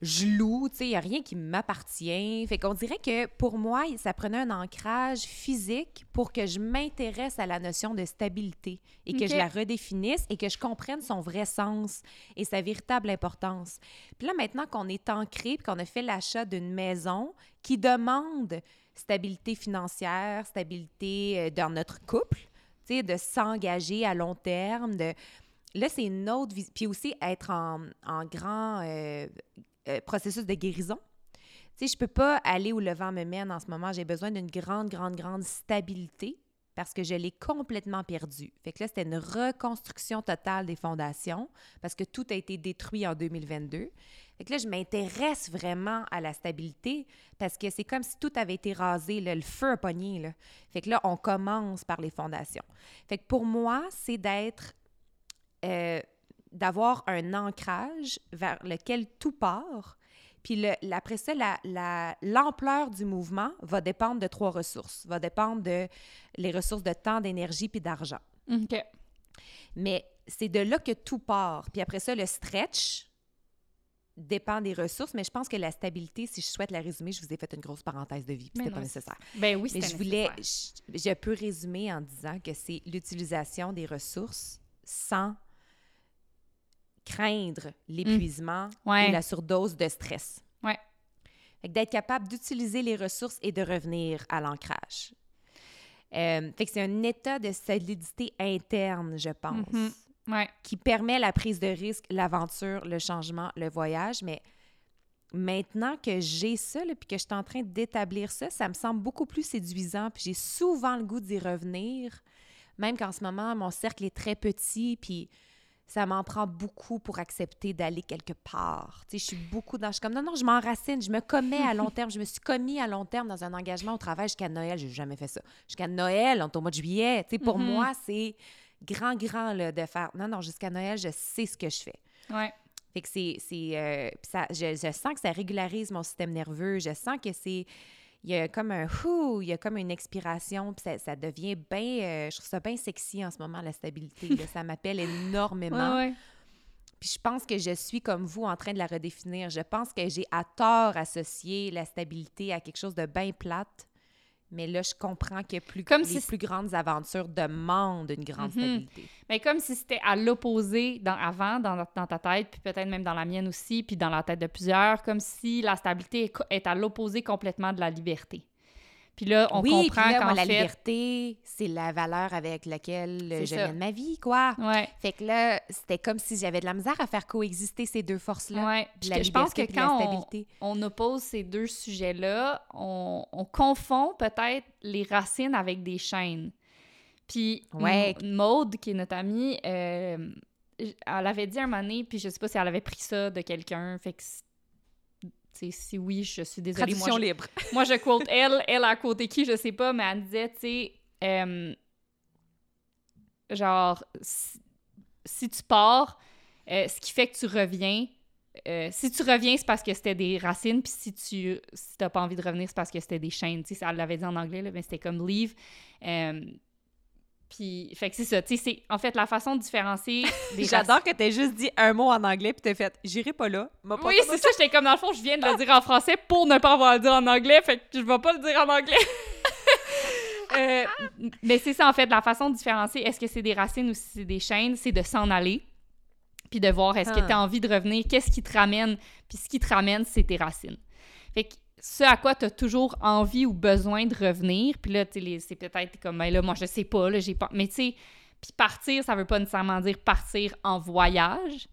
Je loue, tu sais, il n'y a rien qui m'appartient. Fait qu'on dirait que pour moi, ça prenait un ancrage physique pour que je m'intéresse à la notion de stabilité et que je la redéfinisse et que je comprenne son vrai sens et sa véritable importance. Puis là, maintenant qu'on est ancré qu'on a fait l'achat d'une maison qui demande stabilité financière, stabilité euh, dans notre couple, tu sais, de s'engager à long terme, de... Là, c'est une autre... Puis aussi, être en, en grand euh, euh, processus de guérison. Tu sais, je peux pas aller où le vent me mène en ce moment. J'ai besoin d'une grande, grande, grande stabilité parce que je l'ai complètement perdue. Fait que là, c'était une reconstruction totale des fondations parce que tout a été détruit en 2022. Fait que là, je m'intéresse vraiment à la stabilité parce que c'est comme si tout avait été rasé, le feu a pogné. Là. Fait que là, on commence par les fondations. Fait que pour moi, c'est d'être, euh, d'avoir un ancrage vers lequel tout part. Puis le- après ça, la- la- l'ampleur du mouvement va dépendre de trois ressources. Va dépendre de les ressources de temps, d'énergie puis d'argent. OK. Mais c'est de là que tout part. Puis après ça, le stretch dépend des ressources, mais je pense que la stabilité, si je souhaite la résumer, je vous ai fait une grosse parenthèse de vie, puis c'était pas nécessaire. Ben oui, Mais je voulais, je, je peux résumer en disant que c'est l'utilisation des ressources sans craindre l'épuisement Mm. Ouais. et la surdose de stress. Ouais. Fait que d'être capable d'utiliser les ressources et de revenir à l'ancrage. Euh, fait que c'est un état de solidité interne, je pense, Mhm. Ouais. qui permet la prise de risque, l'aventure, le changement, le voyage. Mais maintenant que j'ai ça, puis que je suis en train d'établir ça, ça me semble beaucoup plus séduisant. Puis j'ai souvent le goût d'y revenir, même qu'en ce moment, mon cercle est très petit, puis ça m'en prend beaucoup pour accepter d'aller quelque part. Tu sais, je suis beaucoup dans... Je suis comme, non, non, je m'enracine, je me commets à long terme. Je me suis commis à long terme dans un engagement au travail jusqu'à Noël. J'ai jamais fait ça. Jusqu'à Noël, on est au mois de juillet. Tu sais, pour Mhm. moi, c'est grand, grand là, de faire, non, non, jusqu'à Noël, je sais ce que je fais. Ouais. Fait que c'est. euh, je sens que ça régularise mon système nerveux. Je sens que c'est. Il y a comme un hou, il y a comme une expiration, puis ça, ça devient bien. je trouve ça bien sexy en ce moment, la stabilité. là. ça m'appelle énormément. Ouais, ouais. Puis je pense que je suis comme vous en train de la redéfinir. Je pense que j'ai à tort associé la stabilité à quelque chose de bien plate. Mais là, je comprends que plus, Comme les si- plus grandes aventures demandent une grande Mhm. stabilité. Mais comme si c'était à l'opposé dans, avant, dans, dans ta tête, puis peut-être même dans la mienne aussi, puis dans la tête de plusieurs, comme si la stabilité est à l'opposé complètement de la liberté. Puis là, on oui, comprend qu'en moi, la fait... liberté, c'est la valeur avec laquelle je mène ma vie, quoi. Ouais, Fait que là, c'était comme si j'avais de la misère à faire coexister ces deux forces-là. ouais. La je pense que quand on, oppose ces deux sujets-là, on, on confond peut-être les racines avec des chaînes. Puis Ouais. Maude, qui est notre amie, euh, elle avait dit un moment donné, puis je sais pas si elle avait pris ça de quelqu'un, fait que c- tu sais, si oui, je suis désolée. Moi, Traduction je, libre. moi, je quote elle, elle a quoté qui, je sais pas, mais elle disait, tu sais, euh, genre, si, si tu pars, Euh, ce qui fait que tu reviens. euh, si tu reviens, c'est parce que c'était des racines, puis si tu si t'as pas envie de revenir, c'est parce que c'était des chaînes. Tu sais, elle l'avait dit en anglais, là, mais c'était comme leave. Puis, fait que c'est ça. Tu sais, c'est en fait la façon de différencier des J'adore que t'aies juste dit un mot en anglais puis t'as fait « J'irai pas là. Oui, c'est ça. J'étais comme dans le fond, je viens de le dire en français pour ne pas avoir à le dire en anglais. Fait que je vais pas le dire en anglais. Euh, mais c'est ça, en fait, la façon de différencier est-ce que c'est des racines ou si c'est des chaînes, c'est de s'en aller. Puis de voir est-ce que Ah. tu as envie de revenir, qu'est-ce qui te ramène. Puis ce qui te ramène, c'est tes racines. Fait que ce à quoi tu as toujours envie ou besoin de revenir, puis là, tu sais, c'est peut-être comme, ben là, moi, je sais pas, là, j'ai pas. Mais tu sais, puis partir, ça veut pas nécessairement dire partir en voyage,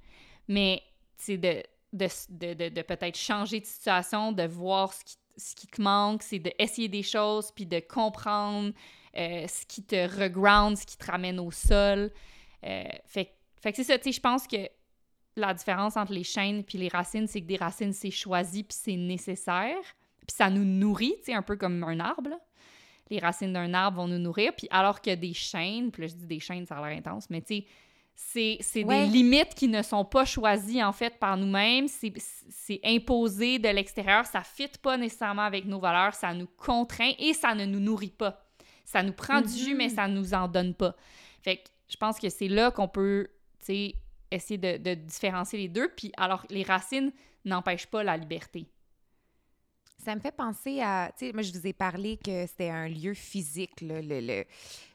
mais c'est de, de, de, de, de peut-être changer de situation, de voir ce qui, ce qui te manque, c'est d'essayer des choses, puis de comprendre euh, ce qui te reground, ce qui te ramène au sol. Euh, fait, fait que c'est ça, tu sais, je pense que la différence entre les chaînes puis les racines, c'est que des racines, c'est choisi puis c'est nécessaire. Puis ça nous nourrit, tu sais, un peu comme un arbre. là. Les racines d'un arbre vont nous nourrir. Puis alors que des chaînes, puis là, je dis des chaînes, ça a l'air intense, mais tu sais, c'est, c'est Ouais. des limites qui ne sont pas choisies, en fait, par nous-mêmes. C'est, c'est imposé de l'extérieur. Ça ne fit pas nécessairement avec nos valeurs. Ça nous contraint et ça ne nous nourrit pas. Ça nous prend du jus, mais ça nous en donne pas. Fait que je pense que c'est là qu'on peut, tu sais, essayer de, de différencier les deux. Puis alors, les racines n'empêchent pas la liberté. Ça me fait penser à, tu sais, moi je vous ai parlé que c'était un lieu physique, là, le, le,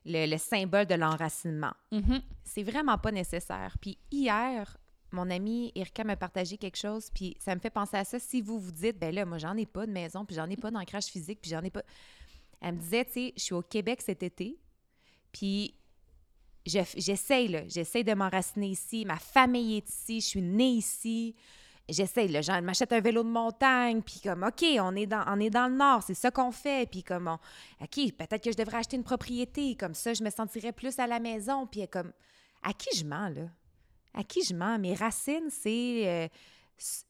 le, le symbole de l'enracinement. Mhm. C'est vraiment pas nécessaire. Puis hier, mon amie Erika m'a partagé quelque chose, puis ça me fait penser à ça. Si vous vous dites, ben là, moi j'en ai pas de maison, puis j'en ai pas d'ancrage physique, puis j'en ai pas. Elle me disait, tu sais, je suis au Québec cet été, puis je- j'essaye, là, j'essaye de m'enraciner ici. Ma famille est ici, je suis née ici. J'essaye, là, je m'achète un vélo de montagne, puis comme, OK, on est dans, on est dans le Nord, c'est ça qu'on fait, puis comme, on- OK, peut-être que je devrais acheter une propriété, comme ça, je me sentirais plus à la maison, puis comme, à qui je mens, là? À qui je mens? Mes racines, c'est euh,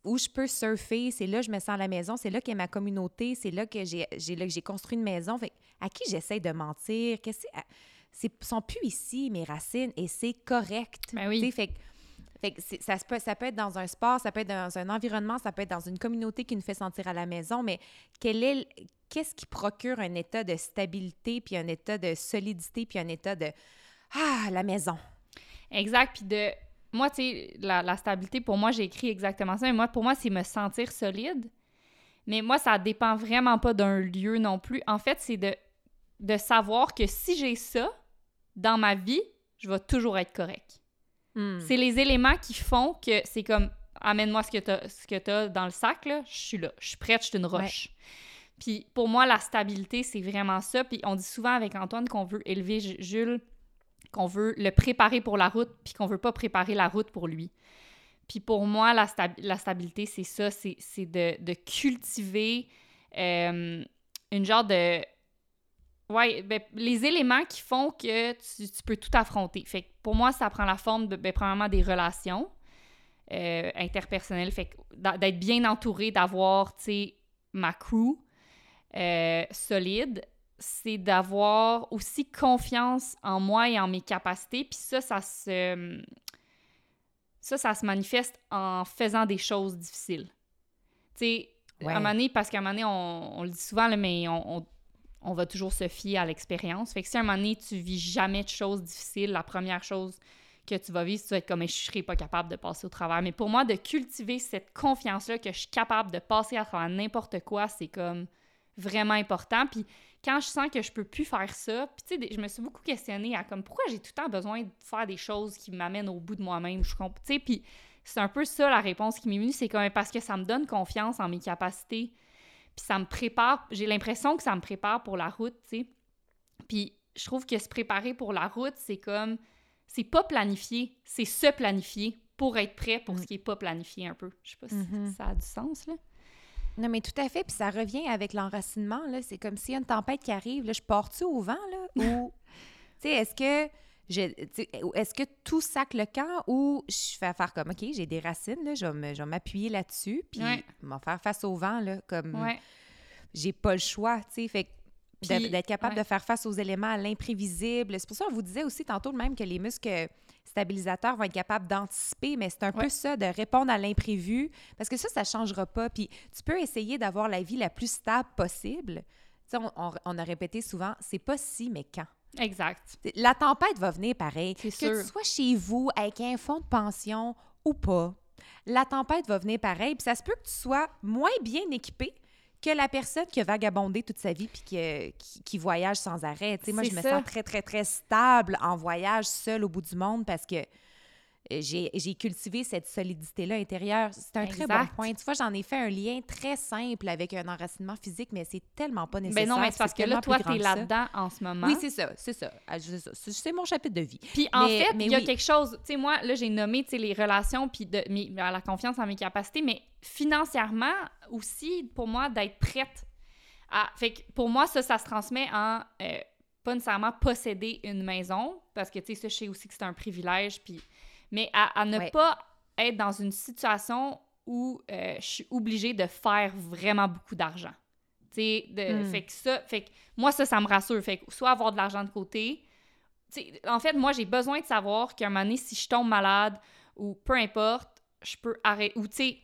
où je peux surfer, c'est là que je me sens à la maison, c'est là qu'est ma communauté, c'est là que j'ai j'ai- là que j'ai construit une maison. Fait, à qui j'essaie de mentir? Qu'est-ce que c'est? C'est sont plus ici, mes racines, et c'est correct. Ben oui. Fait, ça, peut, être dans un sport, ça peut être dans un environnement, ça peut être dans une communauté qui nous fait sentir à la maison, mais est qu'est-ce qui procure un état de stabilité, puis un état de solidité, puis un état de Ah, la maison? Exact. Puis de. Moi, tu sais, la, la stabilité, pour moi, j'ai écrit exactement ça. Mais moi, pour moi, c'est me sentir solide. Mais moi, ça dépend vraiment pas d'un lieu non plus. En fait, c'est de, de savoir que si j'ai ça dans ma vie, je vais toujours être correct. Hmm. C'est les éléments qui font que c'est comme amène-moi ce que tu ce que as dans le sac là, je suis là, je suis prête, je suis une roche. Puis pour moi la stabilité, c'est vraiment ça, puis on dit souvent avec Antoine qu'on veut élever Ju- Jules qu'on veut le préparer pour la route puis qu'on veut pas préparer la route pour lui. Puis pour moi la, sta- la stabilité, c'est ça, c'est c'est de, de cultiver euh, une genre de Ouais, ben, les éléments qui font que tu, tu peux tout affronter. Fait que pour moi, ça prend la forme de, ben, premièrement, des relations euh, interpersonnelles. Fait d'être bien entouré, d'avoir, tu sais, ma crew euh, solide. C'est d'avoir aussi confiance en moi et en mes capacités. Puis ça, ça se... Ça, ça se manifeste en faisant des choses difficiles. Tu sais, Ouais. à un moment donné, parce qu'à un moment donné, on, on le dit souvent, là, mais on, on- on va toujours se fier à l'expérience. Fait que si à un moment donné, tu vis jamais de choses difficiles, la première chose que tu vas vivre, tu vas être comme, je serais pas capable de passer au travers. Mais pour moi, de cultiver cette confiance-là que je suis capable de passer à travers n'importe quoi, c'est comme vraiment important. Puis quand je sens que je peux plus faire ça, puis tu sais, je me suis beaucoup questionnée à comme, pourquoi j'ai tout le temps besoin de faire des choses qui m'amènent au bout de moi-même, je comprends, puis c'est un peu ça la réponse qui m'est venue, c'est comme parce que ça me donne confiance en mes capacités, puis ça me prépare, j'ai l'impression que ça me prépare pour la route, tu sais. Puis je trouve que se préparer pour la route, c'est comme, c'est pas planifié, c'est se planifier pour être prêt pour ce qui est pas planifié un peu. Je sais pas si Mhm. ça a du sens, là. Non, mais tout à fait. Puis ça revient avec l'enracinement. là. C'est comme s'il y a une tempête qui arrive. Là, je pars-tu au vent? Là, ou, tu sais, est-ce que, est-ce que tout sac le camp ou je fais faire comme, OK, j'ai des racines, là, je vais m'appuyer là-dessus, puis Ouais. m'en faire face au vent, là, comme Ouais. j'ai pas le choix, tu sais. Fait d'être capable ouais. de faire face aux éléments, à l'imprévisible. C'est pour ça qu'on vous disait aussi tantôt même que les muscles stabilisateurs vont être capables d'anticiper, mais c'est un peu ça, de répondre à l'imprévu, parce que ça, ça ne changera pas. Puis tu peux essayer d'avoir la vie la plus stable possible. Tu sais, on, on- on a répété souvent, c'est pas si, mais quand. Exact. La tempête va venir pareil. Que sûr. tu sois chez vous avec un fonds de pension ou pas, la tempête va venir pareil. Puis ça se peut que tu sois moins bien équipé que la personne qui a vagabondé toute sa vie puis qui, qui, qui voyage sans arrêt. Tu sais, moi, je me ça. sens très, très, très stable en voyage seule au bout du monde parce que j'ai j'ai cultivé cette solidité-là intérieure. C'est un très bon point. Tu vois, j'en ai fait un lien très simple avec un enracinement physique, mais c'est tellement pas nécessaire. Ben non, mais c'est parce que là, toi, t'es là-dedans en ce moment. Oui, c'est ça, c'est ça. Ah, C'est mon chapitre de vie. Puis en Mais- fait, mais il y a oui. quelque chose, tu sais, moi, là, j'ai nommé, tu sais, les relations, puis de, mes- la confiance en mes capacités, mais financièrement aussi, pour moi, d'être prête à... Fait que pour moi, ça, ça se transmet en... euh, pas nécessairement posséder une maison, parce que, tu sais, ça, je sais aussi que c'est un privilège, puis... Mais à, à ne Ouais. pas être dans une situation où euh, je suis obligée de faire vraiment beaucoup d'argent. Tu sais, de- Mm. fait que ça... Fait que moi, ça, ça me rassure. Fait que soit avoir de l'argent de côté, tu sais, en fait, moi, j'ai besoin de savoir qu'à un moment donné, si je tombe malade ou peu importe, je peux arrêter. Ou, tu sais,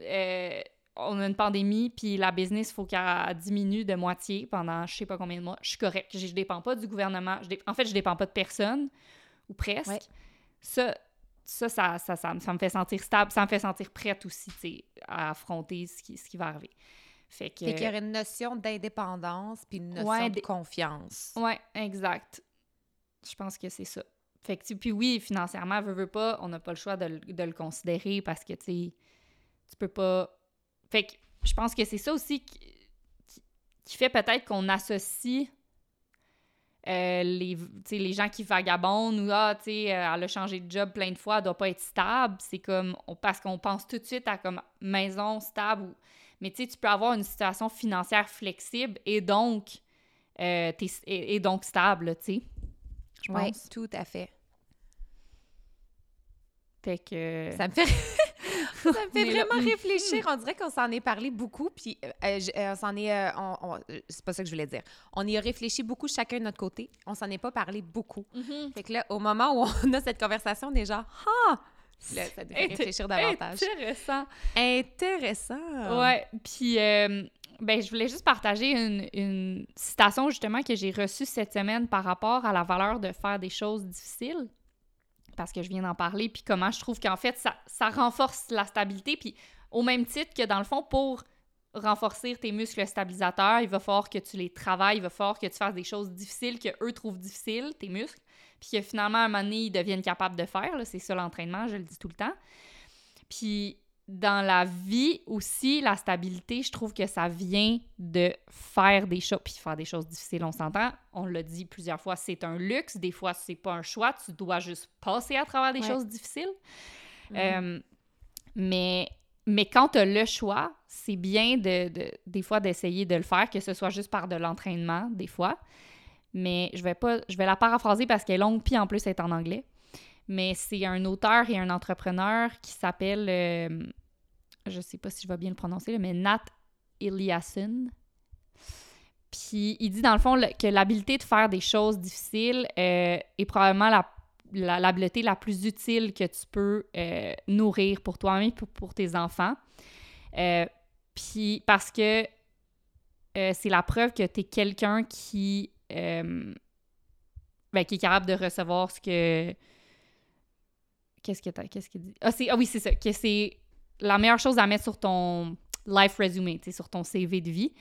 euh, on a une pandémie, puis la business, il faut qu'elle diminue de moitié pendant je sais pas combien de mois. Je suis correcte. Je, je dépends pas du gouvernement. Je dé- En fait, je dépends pas de personne, ou presque. Ouais. Ça, ça, ça, ça, ça, me- fait sentir stable. Ça me fait sentir prête aussi, tu sais, à affronter ce qui, ce qui va arriver. Fait que... Fait qu'il y aurait une notion d'indépendance puis une notion Ouais, de confiance. Ouais, exact. Je pense que c'est ça. Fait que, puis oui, financièrement, veut, veut pas, on n'a pas le choix de, le- de le considérer parce que, tu sais, tu peux pas... Fait que je pense que c'est ça aussi qui, qui- qui fait peut-être qu'on associe euh, les, les gens qui vagabondent ou, ah, tu sais, euh, elle a changé de job plein de fois, elle doit pas être stable. C'est comme, on- parce qu'on pense tout de suite à comme maison stable. ou- Mais tu peux avoir une situation financière flexible et donc, euh, et, et donc stable, tu sais. Je Oui, tout à fait. Fait que... Ça me fait, ça me fait là. vraiment réfléchir. On dirait qu'on s'en est parlé beaucoup, puis euh, euh, je- euh, on s'en est... euh, on- on- c'est pas ça que je voulais dire. On y a réfléchi beaucoup chacun de notre côté. On s'en est pas parlé beaucoup. Mhm. Fait que là, au moment où on a cette conversation, on est genre « Ah! » Là, ça devrait Inté- réfléchir davantage. Intéressant. Intéressant. Ouais, puis ben, je voulais juste partager une, une citation justement que j'ai reçue cette semaine par rapport à la valeur de faire des choses difficiles. Parce que je viens d'en parler, puis comment je trouve qu'en fait, ça, renforce la stabilité. Puis au même titre que dans le fond, pour renforcer tes muscles stabilisateurs, il va falloir que tu les travailles, il va falloir que tu fasses des choses difficiles que eux trouvent difficiles, tes muscles, puis que finalement, à un moment donné, ils deviennent capables de faire. C'est ça l'entraînement, je le dis tout le temps. Puis dans la vie aussi, la stabilité, je trouve que ça vient de faire des choses. Puis faire des choses difficiles, on s'entend. On l'a dit plusieurs fois, c'est un luxe. Des fois, c'est pas un choix. Tu dois juste passer à travers des Ouais. choses difficiles. Mhm. Euh, mais, mais quand tu as le choix, c'est bien de, de- des fois d'essayer de le faire, que ce soit juste par de l'entraînement, des fois. Mais je vais pas, je vais la paraphraser parce qu'elle est longue, puis en plus, elle est en anglais. Mais c'est un auteur et un entrepreneur qui s'appelle, euh, je sais pas si je vais bien le prononcer, mais Nat Eliasson. Puis il dit dans le fond que l'habileté de faire des choses difficiles euh, est probablement la l'habileté la plus utile que tu peux euh, nourrir pour toi-même et pour, pour tes enfants. Euh, Puis parce que c'est la preuve que tu es quelqu'un qui, ben, qui est capable de recevoir ce que. Qu'est-ce que t'as- Qu'est-ce qu'il dit? Ah, c'est- ah oui, c'est ça. Que c'est la meilleure chose à mettre sur ton life resume, sur ton CV de vie.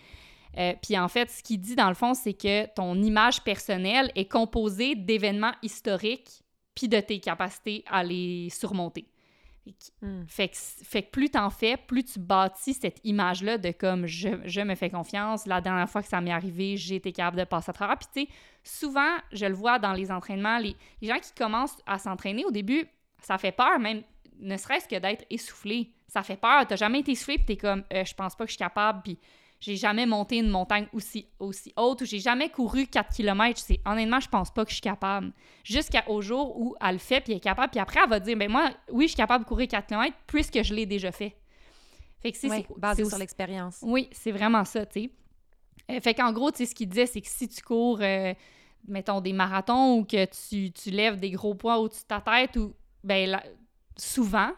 Euh, Puis en fait, ce qu'il dit dans le fond, c'est que ton image personnelle est composée d'événements historiques puis de tes capacités à les surmonter. Fait que- Mm. Fait que, fait que plus t'en fais, plus tu bâtis cette image-là de comme je, je me fais confiance. La dernière fois que ça m'est arrivé, j'ai été capable de passer à travers. Puis tu sais, souvent, je le vois dans les entraînements, les, les gens qui commencent à s'entraîner au début, ça fait peur, même ne serait-ce que d'être essoufflé. Ça fait peur. T'as jamais été essoufflé, puis t'es comme, Euh, je pense pas que je suis capable, puis j'ai jamais monté une montagne aussi, aussi haute, ou j'ai jamais couru 4 km. C'est, honnêtement, je pense pas que je suis capable. Jusqu'au jour où elle le fait, puis elle est capable, puis après, elle va dire, ben moi, oui, je suis capable de courir 4 km, puisque je l'ai déjà fait. Fait que c'est, Ouais, basé sur l'expérience. oui, c'est vraiment ça, tu sais. Euh, fait qu'en gros, tu sais, ce qu'il disait, c'est que si tu cours, euh, mettons, des marathons ou que tu, tu lèves des gros poids au-dessus de ta tête, ou, ben, souvent,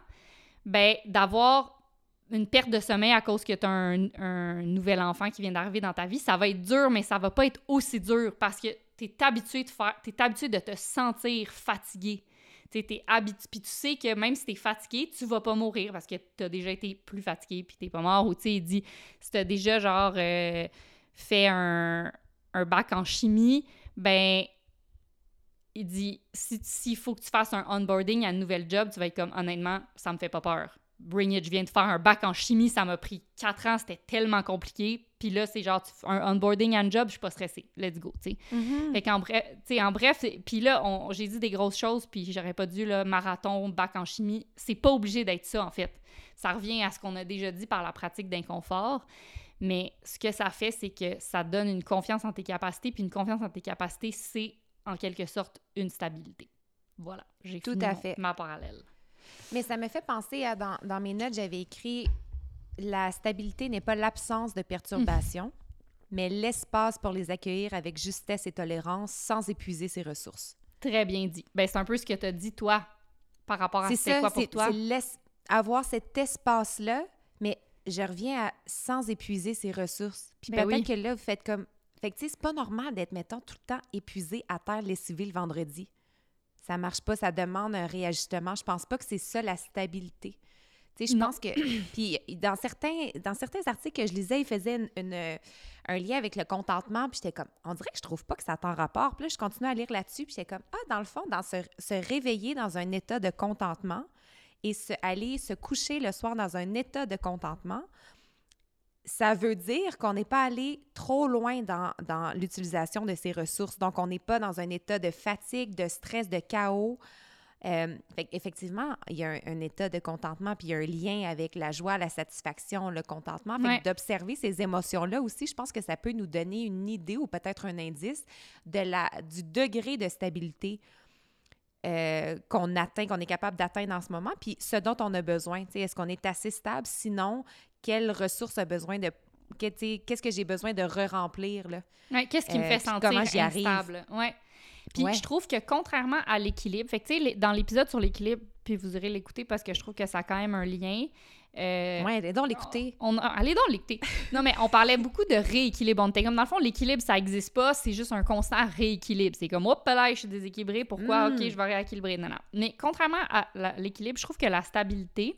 ben, d'avoir une perte de sommeil à cause que tu as un, nouvel enfant qui vient d'arriver dans ta vie, ça va être dur, mais ça va pas être aussi dur parce que tu es habitué de faire, tu habitué de te sentir fatigué. Tu es puis tu sais que même si tu es fatigué, tu vas pas mourir parce que tu as déjà été plus fatigué puis tu pas mort. Ou tu sais, il dit, si tu as déjà genre euh, fait un, un bac en chimie, ben il dit s'il faut que tu fasses un onboarding à un nouvel job, tu vas être comme honnêtement, ça me fait pas peur bring it, je viens de faire un bac en chimie, ça m'a pris quatre ans, c'était tellement compliqué. Puis là, c'est genre, tu fais un onboarding and job, je suis pas stressée. Let's go, tu sais. Mm-hmm. Fait qu'en bref, tu sais, en bref, puis là, j'ai dit des grosses choses, puis j'aurais pas dû, le marathon, bac en chimie. C'est pas obligé d'être ça, en fait. Ça revient à ce qu'on a déjà dit par la pratique d'inconfort. Mais ce que ça fait, c'est que ça donne une confiance en tes capacités, puis une confiance en tes capacités, c'est en quelque sorte une stabilité. Voilà, j'ai Tout à fait. ma parallèle. Mais ça me fait penser à, dans, dans mes notes, j'avais écrit la stabilité n'est pas l'absence de perturbations, mais l'espace pour les accueillir avec justesse et tolérance sans épuiser ses ressources. Très bien dit. Ben, c'est un peu ce que tu as dit, toi, par rapport à c'est quoi pour toi? C'est avoir cet espace-là, mais je reviens à sans épuiser ses ressources. Puis ben peut-être que là, vous faites comme... Fait que, tu sais, c'est pas normal d'être, mettons, tout le temps épuisé à terre lessivé le vendredi ça marche pas, ça demande un réajustement. Je pense pas que c'est ça la stabilité. Tu sais, je pense que. Puis dans certains, dans certains articles que je lisais, ils faisaient une, un lien avec le contentement. Puis j'étais comme, on dirait que je trouve pas que ça t'en rapport. Puis là, je continue à lire là-dessus. Puis j'étais comme, ah, dans le fond, dans se, se réveiller dans un état de contentement et se, aller se coucher le soir dans un état de contentement, ça veut dire qu'on n'est pas allé trop loin dans, l'utilisation de ces ressources. Donc, on n'est pas dans un état de fatigue, de stress, de chaos. Euh, effectivement, il y a un, état de contentement, puis il y a un lien avec la joie, la satisfaction, le contentement. d'observer ces émotions-là aussi, je pense que ça peut nous donner une idée ou peut-être un indice de la, du degré de stabilité euh, qu'on atteint, qu'on est capable d'atteindre en ce moment, puis ce dont on a besoin. Est-ce qu'on est assez stable? Sinon, quelles ressources a besoin de qu'est-ce que j'ai besoin de re-remplir là ouais, qu'est-ce qui me fait euh, sentir instable ouais puis je trouve que contrairement à l'équilibre fait que dans l'épisode sur l'équilibre puis vous irez l'écouter parce que je trouve que ça a quand même un lien euh, ouais, allez donc l'écouter. On, allez donc l'écouter. non, mais on parlait beaucoup de rééquilibre. On était comme, dans le fond, l'équilibre, ça n'existe pas. C'est juste un constant rééquilibre. C'est comme, hop là, je suis déséquilibré. Pourquoi? OK, hmm. je vais rééquilibrer. Non, non. Mais contrairement à l'équilibre, je trouve que la stabilité,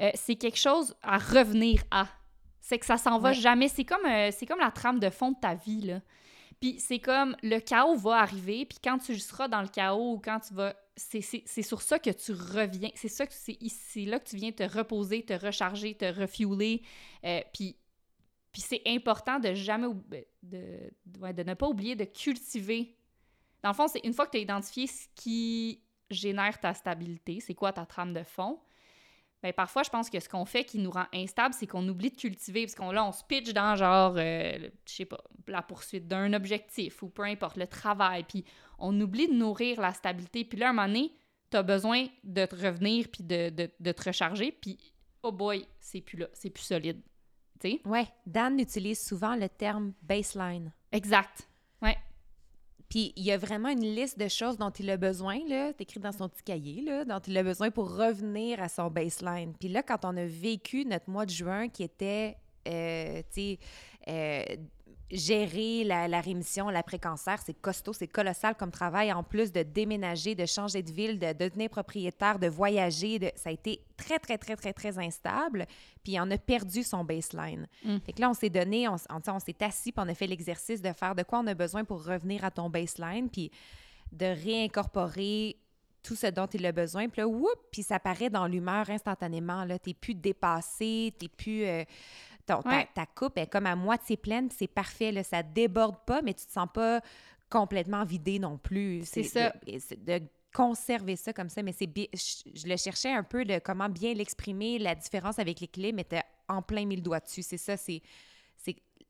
euh, c'est quelque chose à revenir à. C'est que ça s'en va jamais. C'est comme, euh, c'est comme la trame de fond de ta vie, là. Puis c'est comme le chaos va arriver, puis quand tu seras dans le chaos ou quand tu vas. C'est sur ça que tu reviens. C'est ça que c'est là que tu viens te reposer, te recharger, te refueler. Euh, puis puis c'est important de jamais. De, de, ne pas oublier de cultiver. Dans le fond, c'est une fois que tu as identifié ce qui génère ta stabilité, c'est quoi ta trame de fond, ben, parfois, je pense que ce qu'on fait qui nous rend instable, c'est qu'on oublie de cultiver, parce qu'on là, on se pitch dans genre, euh, je sais pas, la poursuite d'un objectif ou peu importe, le travail, puis on oublie de nourrir la stabilité. Puis là, à un moment donné, t'as besoin de te revenir puis de, de, de te recharger, puis oh boy, c'est plus là, c'est plus solide. Tu sais? Ouais, Dan utilise souvent le terme baseline. Exact. Puis il y a vraiment une liste de choses dont il a besoin, là, écrit dans son petit cahier, là, dont il a besoin pour revenir à son baseline. Puis là, quand on a vécu notre mois de juin qui était, euh, tu sais, euh, gérer la, rémission, l'après-cancer, c'est costaud, c'est colossal comme travail. En plus de déménager, de changer de ville, de, devenir propriétaire, de voyager, de, ça a été très, très, très, très, très instable. Puis on a perdu son baseline. Mm. Fait que là, on s'est donné, on, on, s'est assis, puis on a fait l'exercice de faire de quoi on a besoin pour revenir à ton baseline, puis de réincorporer tout ce dont il a besoin. Puis là, whoop, puis ça paraît dans l'humeur instantanément. Là, t'es plus dépassé, t'es plus... Euh, ta, coupe est comme à moitié pleine, c'est parfait, là, ça déborde pas, mais tu te sens pas complètement vidé non plus. C'est ça. De, conserver ça comme ça, mais c'est je, le cherchais un peu de comment bien l'exprimer, la différence avec l'équilibre, mais t'es en plein mille doigts dessus. C'est ça, c'est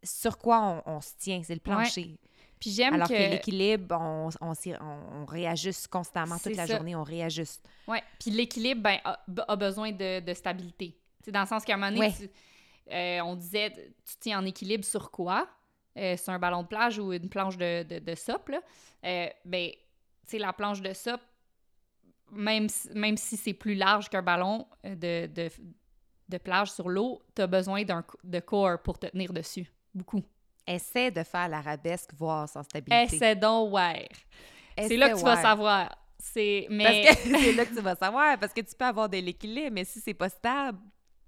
sur quoi on, se tient, c'est le plancher. Puis j'aime Alors que, l'équilibre, on, on, réajuste constamment toute la journée, on réajuste. Oui, puis l'équilibre ben, a, besoin de, de stabilité. C'est dans le sens qu'à un moment donné, Euh, on disait, tu tiens en équilibre sur quoi? Euh, sur un ballon de plage ou une planche de, de, de sop, là. Euh, ben, tu sais, la planche de sop, même, si- même si c'est plus large qu'un ballon euh, de, de, de plage sur l'eau, tu as besoin d'un de corps pour te tenir dessus. Beaucoup. Essaie de faire l'arabesque, voir sans stabilité. Essaie donc, ouais. C'est là que tu vas savoir. C'est... Mais... Parce que c'est là que tu vas savoir, parce que tu peux avoir de l'équilibre, mais si c'est pas stable,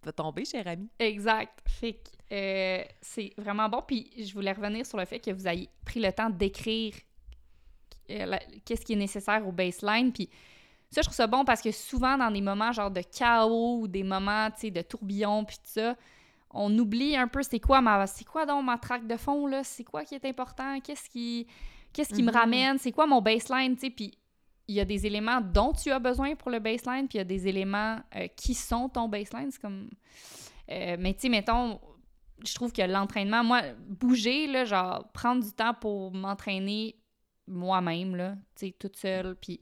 vas tomber, cher ami. Exact. Fait que euh, c'est vraiment bon. Puis je voulais revenir sur le fait que vous ayez pris le temps d'écrire euh, qu'est-ce qui est nécessaire au baseline. Puis ça, je trouve ça bon parce que souvent, dans des moments genre de chaos ou des moments, tu sais, de tourbillon, puis tout ça, on oublie un peu c'est quoi ma c'est quoi donc ma traque de fond là? C'est quoi qui est important? Qu'est-ce qui qu'est-ce qui me Mhm. ramène? C'est quoi mon baseline tu sais? Puis il y a des éléments dont tu as besoin pour le baseline puis il y a des éléments euh, qui sont ton baseline c'est comme euh, mais tu sais mettons je trouve que l'entraînement moi bouger là genre prendre du temps pour m'entraîner moi-même là tu sais toute seule puis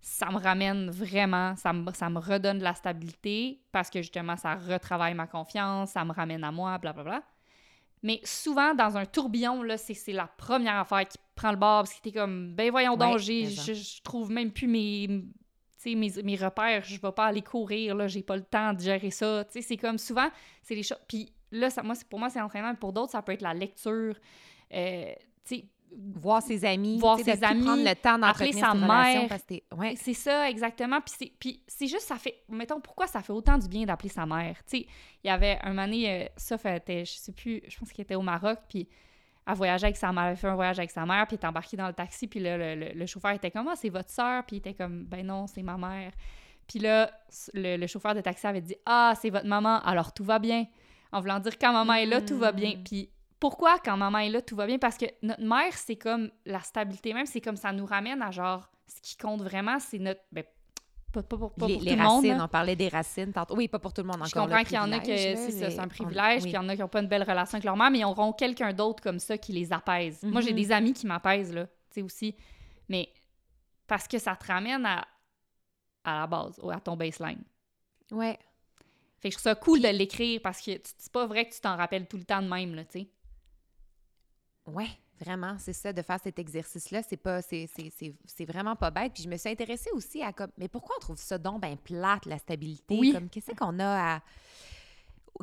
ça me ramène vraiment, ça me, ça me redonne de la stabilité parce que justement, ça retravaille ma confiance, ça me ramène à moi, blablabla. Mais souvent, dans un tourbillon, là, c'est la première affaire qui prend le bord parce que t'es comme, ben voyons donc, Ouais, ça. je, je trouve même plus mes, mes, mes repères, je vais pas aller courir, là, j'ai pas le temps de gérer ça. Tu sais, c'est comme souvent, c'est les choses. Puis là, ça, moi, pour moi, c'est l'entraînement. Pour d'autres, ça peut être la lecture. Euh, tu sais, Voir ses amis, Voir ses amis, prendre le temps appeler d'entretenir sa mère. ouais. c'est ça, exactement. Puis c'est, puis c'est juste, ça fait. Mettons, pourquoi ça fait autant du bien d'appeler sa mère? Tu sais, il y avait un donné, euh, elle était, je sais plus, je pense qu'elle était au Maroc, puis elle voyageait avec sa mère, elle fait un voyage avec sa mère, puis elle était embarquée dans le taxi, puis là, le, le- le chauffeur était comme, ah, c'est votre sœur, puis il était comme, ben non, c'est ma mère. Puis là, le, le chauffeur de taxi avait dit, ah, c'est votre maman, alors tout va bien. En voulant dire, quand maman est là, tout va bien. Mm. Puis pourquoi, quand maman est là, tout va bien? Parce que notre mère, c'est comme la stabilité même, c'est comme ça nous ramène à genre, ce qui compte vraiment, c'est notre. Ben, pas, pas pour, pas les, pour les tout le monde. monde, là. on parlait des racines tantôt. Oui, pas pour tout le monde encore. Je comprends qu'il y en a que c'est les- un on- privilège, puis oui. il y en a qui n'ont pas une belle relation avec leur mère, mais ils auront quelqu'un d'autre comme ça qui les apaise. Moi, j'ai Mhm. des amis qui m'apaisent, là, tu sais, aussi. Mais parce que ça te ramène à, à la base, à ton baseline. Ouais. Fait que je trouve ça cool de l'écrire parce que c'est pas vrai que tu t'en rappelles tout le temps de même, là, tu sais. Ouais, vraiment, c'est ça, de faire cet exercice-là, c'est pas, c'est, c'est, c'est, c'est vraiment pas bête. Puis je me suis intéressée aussi à comme, mais pourquoi on trouve ça donc ben plate, la stabilité? Oui. Comme, qu'est-ce qu'on a à...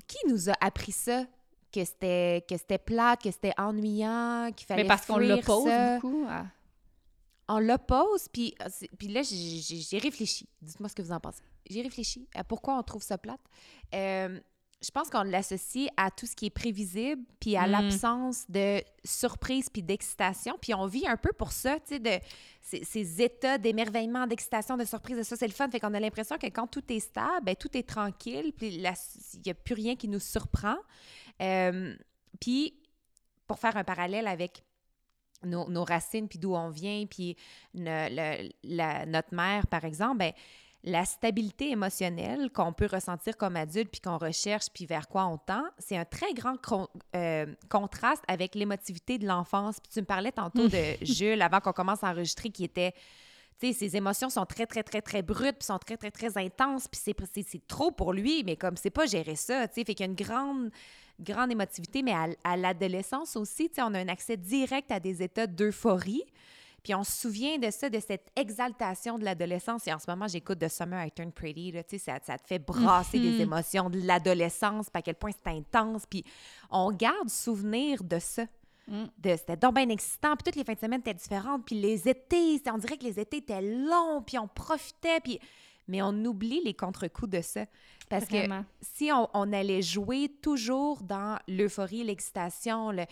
Qui nous a appris ça? Que c'était, que c'était plate, que c'était ennuyant, qu'il fallait Mais parce qu'on l'oppose beaucoup. à- On l'oppose, puis, euh, puis là, j'ai réfléchi. Dites-moi ce que vous en pensez. J'ai réfléchi à pourquoi on trouve ça plate. Euh, je pense qu'on l'associe à tout ce qui est prévisible, puis à Mm. l'absence de surprise puis d'excitation. Puis on vit un peu pour ça, tu sais, de ces, ces états d'émerveillement, d'excitation, de surprise, de ça, c'est le fun. Fait qu'on a l'impression que quand tout est stable, ben, tout est tranquille, puis il n'y a plus rien qui nous surprend. Euh, puis, pour faire un parallèle avec nos, nos racines, puis d'où on vient, puis notre mère, par exemple, ben, la stabilité émotionnelle qu'on peut ressentir comme adulte, puis qu'on recherche, puis vers quoi on tend, c'est un très grand euh, contraste avec l'émotivité de l'enfance. Puis tu me parlais tantôt de Jules, avant qu'on commence à enregistrer, qui était... Tu sais, ses émotions sont très, très, très, très brutes, puis sont très, très, très intenses, puis c'est- trop pour lui, mais comme c'est pas gérer ça, tu sais, fait qu'il y a une grande grande émotivité, mais à, à l'adolescence aussi, tu sais, on a un accès direct à des états d'euphorie. Puis on se souvient de ça, de cette exaltation de l'adolescence. Et en ce moment, j'écoute The Summer I Turned Pretty. Là, tu sais, ça, ça te fait brasser Mhm. des émotions de l'adolescence, puis à quel point c'est intense. Puis on garde souvenir de ça. Mm. De, c'était donc bien excitant. Puis toutes les fins de semaine étaient différentes. Puis les étés, on dirait que les étés étaient longs. Puis on profitait. Puis... Mais on oublie les contre-coups de ça. Parce que si on, on allait jouer toujours dans l'euphorie, l'excitation, le,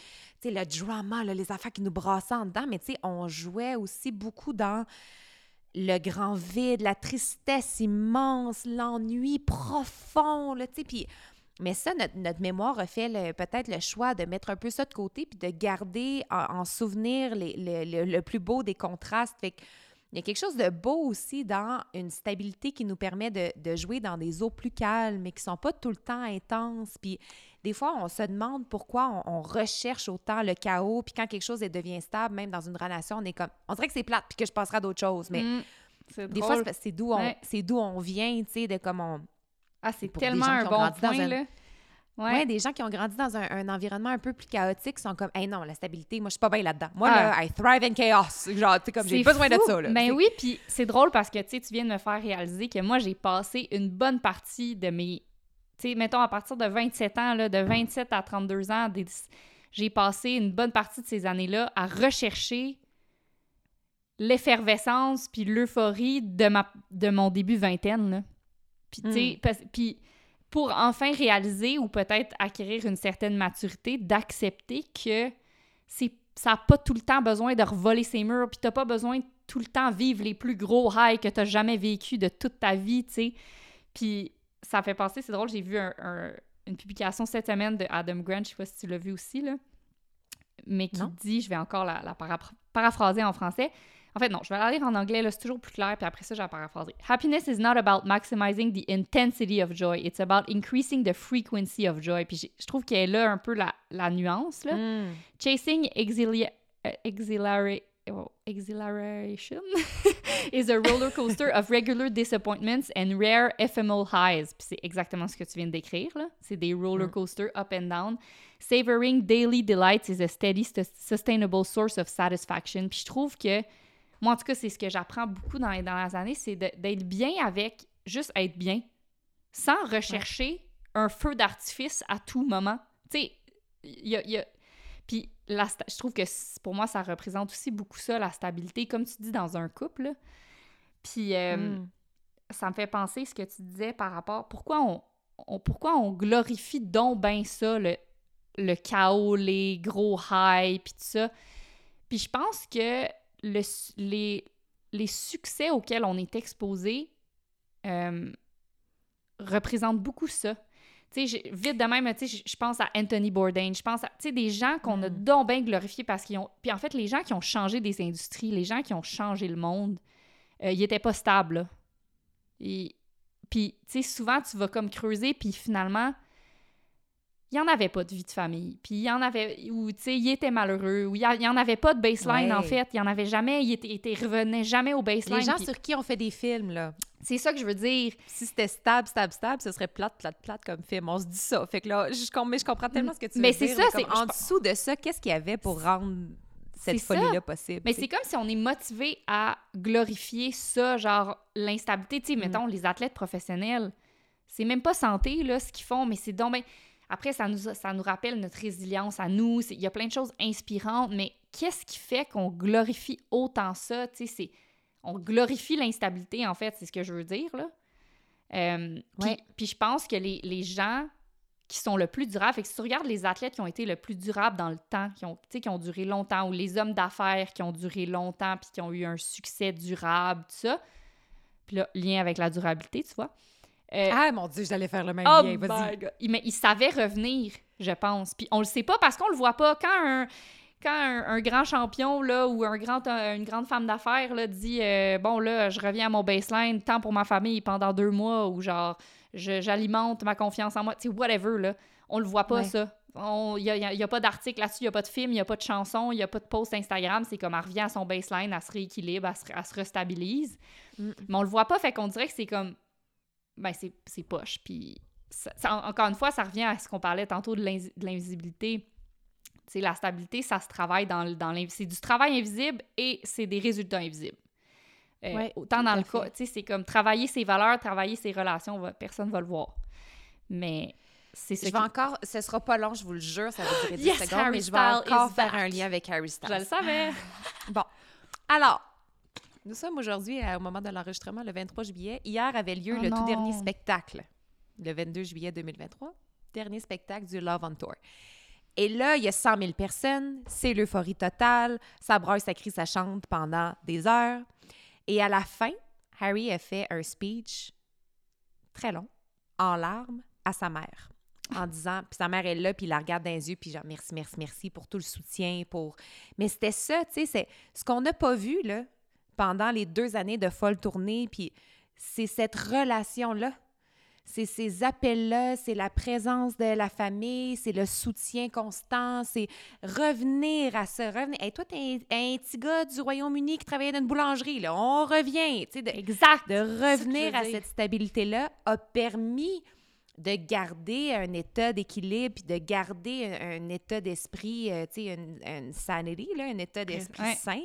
le drama, là, les affaires qui nous brassaient en dedans, mais on jouait aussi beaucoup dans le grand vide, la tristesse immense, l'ennui profond, là, puis... Mais ça, notre, notre mémoire a fait peut-être le choix de mettre un peu ça de côté puis de garder en, en souvenir les- les- le, le plus beau des contrastes. Fait que il y a quelque chose de beau aussi dans une stabilité qui nous permet de, de jouer dans des eaux plus calmes, mais qui sont pas tout le temps intenses. Puis des fois, on se demande pourquoi on, on recherche autant le chaos. Puis quand quelque chose devient stable, même dans une relation, on est comme... On dirait que c'est plate puis que je passerai à d'autres choses. Mais Mm. Des fois, c'est d'où on, Ouais. c'est d'où on vient, tu sais, de comme on... Ah, c'est tellement un bon point, un- là. Ouais. Ouais, des gens qui ont grandi dans un, un environnement un peu plus chaotique sont comme, hey non, la stabilité, moi, je suis pas bien là-dedans. Moi, Ah. là, I thrive in chaos. Genre, tu comme, j'ai besoin de ça, là. Ben oui, puis c'est drôle parce que, tu sais, tu viens de me faire réaliser que moi, j'ai passé une bonne partie de mes... Tu sais, mettons, à partir de 27 ans, là, de 27 à 32 ans, des- j'ai passé une bonne partie de ces années-là à rechercher l'effervescence puis l'euphorie de, ma, de mon début vingtaine, là. Puis, tu sais, Mm. parce- puis pour enfin réaliser ou peut-être acquérir une certaine maturité, d'accepter que c'est ça n'a pas tout le temps besoin de revoler ses murs, puis t'as pas besoin de tout le temps vivre les plus gros highs que t'as jamais vécu de toute ta vie, tu sais. Puis ça fait penser, c'est drôle, j'ai vu un- un- une publication cette semaine de Adam Grant, je sais pas si tu l'as vu aussi, là, mais qui Non. dit, je vais encore la, la para- paraphraser en français, en fait, non, je vais la lire en anglais, là, c'est toujours plus clair, puis après ça, la paraphraser. Happiness is not about maximizing the intensity of joy, it's about increasing the frequency of joy. Puis j'ai- je trouve qu'elle a un peu la, la nuance, là. Mm. Chasing exilia- uh, exhilara- oh, exhilaration is a roller coaster of regular disappointments and rare ephemeral highs. Puis c'est exactement ce que tu viens de décrire, là. C'est des roller coasters up and down. Savoring daily delights is a steady, sus- sustainable source of satisfaction. Puis je trouve que, moi en tout cas, c'est ce que j'apprends beaucoup dans les dernières années, c'est d'être bien avec juste être bien, sans rechercher un feu d'artifice à tout moment. Tu sais, il y a- il y a, puis la je trouve que pour moi, ça représente aussi beaucoup ça, la stabilité, comme tu dis, dans un couple. là. Puis euh, Mm. ça me fait penser ce que tu disais par rapport... Pourquoi on, on- pourquoi on glorifie donc bien ça, le, le chaos, les gros highs, puis tout ça. Puis je pense que le, les, les succès auxquels on est exposé euh, représentent beaucoup ça. Tu sais, j'ai- vite de même, tu sais, je- pense à Anthony Bourdain, je pense à, tu sais, des gens qu'on a Mm. donc bien glorifiés parce qu'ils ont... Puis en fait, les gens qui ont changé des industries, les gens qui ont changé le monde, euh, ils étaient pas stables, là. Et- Puis, tu sais, souvent, tu vas comme creuser, puis finalement, il n'y en avait pas de vie de famille. Puis il y en avait, ou tu sais, il était malheureux, ou il n'y en avait pas de baseline, Ouais. en fait. Il n'y en avait jamais, il, était, il revenait jamais au baseline. Les gens sur qui on fait des films, là. C'est ça que je veux dire. Si c'était stable, stable, stable, ce serait plate, plate, plate comme film. On se dit ça. Fait que là, je, mais je comprends tellement ce que tu veux Mais dire. c'est ça, comme c'est- En je- dessous de ça, qu'est-ce qu'il y avait pour rendre cette ça. folie-là possible? Mais c'est comme si on est motivé à glorifier ça, genre l'instabilité. Tu sais, Mm. mettons, les athlètes professionnels, c'est même pas santé, là, ce qu'ils font, mais c'est donc ben... Après, ça nous, ça nous rappelle notre résilience à nous. Il y a plein de choses inspirantes, mais qu'est-ce qui fait qu'on glorifie autant ça? C'est... On glorifie l'instabilité, en fait, c'est ce que je veux dire, là. Euh, puis, je pense que les, les gens qui sont le plus durables, fait que si tu regardes les athlètes qui ont été le plus durables dans le temps, qui ont, qui ont duré longtemps, ou les hommes d'affaires qui ont duré longtemps puis qui ont eu un succès durable, tout ça, puis là, lien avec la durabilité, tu vois. Euh, Ah, mon Dieu, j'allais faire le même Oh lien. Vas-y. Il- Mais il savait revenir, je pense. Puis on le sait pas parce qu'on le voit pas. Quand un, quand un, un grand champion là, ou un grand, un- une grande femme d'affaires là, dit euh, Bon, là, je reviens à mon baseline, temps pour ma famille pendant deux mois, ou genre, je- j'alimente ma confiance en moi, tu sais, whatever, là. On le voit pas, Ouais. ça. Il n'y a, pas d'article là-dessus, il n'y a pas de film, il n'y a pas de chanson, il n'y a pas de post Instagram. C'est comme elle revient à son baseline, elle se rééquilibre, elle se, elle se restabilise. Mm. Mais on le voit pas, fait qu'on dirait que c'est comme. Ben, c'est c'est poche. Puis, ça- ça- en- encore une fois, ça revient à ce qu'on parlait tantôt de l'invisibilité. Sais, la stabilité, ça se travaille dans, dans. C'est du travail invisible et c'est des résultats invisibles. Euh, Ouais, autant dans le fait. cas, tu sais, c'est comme travailler ses valeurs, travailler ses relations, va- personne va le voir. Mais c'est ce Je qui... vais encore, ce sera pas long, je vous le jure, ça va durer 10 Yes, secondes, Harry mais je vais encore faire back. un lien avec Harry Styles. Je le savais. Bon, alors, nous sommes aujourd'hui euh, au moment de l'enregistrement, le 23 juillet. Hier avait lieu Oh le tout dernier spectacle, le 22 juillet 2023, dernier spectacle du Love on Tour. Et là, il y a 100 000 personnes, c'est l'euphorie totale, ça braille, ça crie, ça chante pendant des heures. Et à la fin, Harry a fait un speech très long, en larmes, à sa mère. En disant, puis sa mère est là, puis il la regarde dans les yeux, puis genre merci, merci, merci pour tout le soutien, pour... Mais c'était ça, tu sais, c'est ce qu'on n'a pas vu, là, pendant les deux années de folle tournée, puis c'est cette relation-là. C'est ces appels-là, c'est la présence de la famille, c'est le soutien constant, c'est revenir à ça, revenir. Hey, toi, t'es un, un petit gars du Royaume-Uni qui travaillait dans une boulangerie, là. On revient, tu sais, de, Exact. de revenir à cette stabilité-là a permis de garder un état d'équilibre, puis de garder un, un état d'esprit, euh, tu sais, une, une sanity, là, un état d'esprit Ouais. sain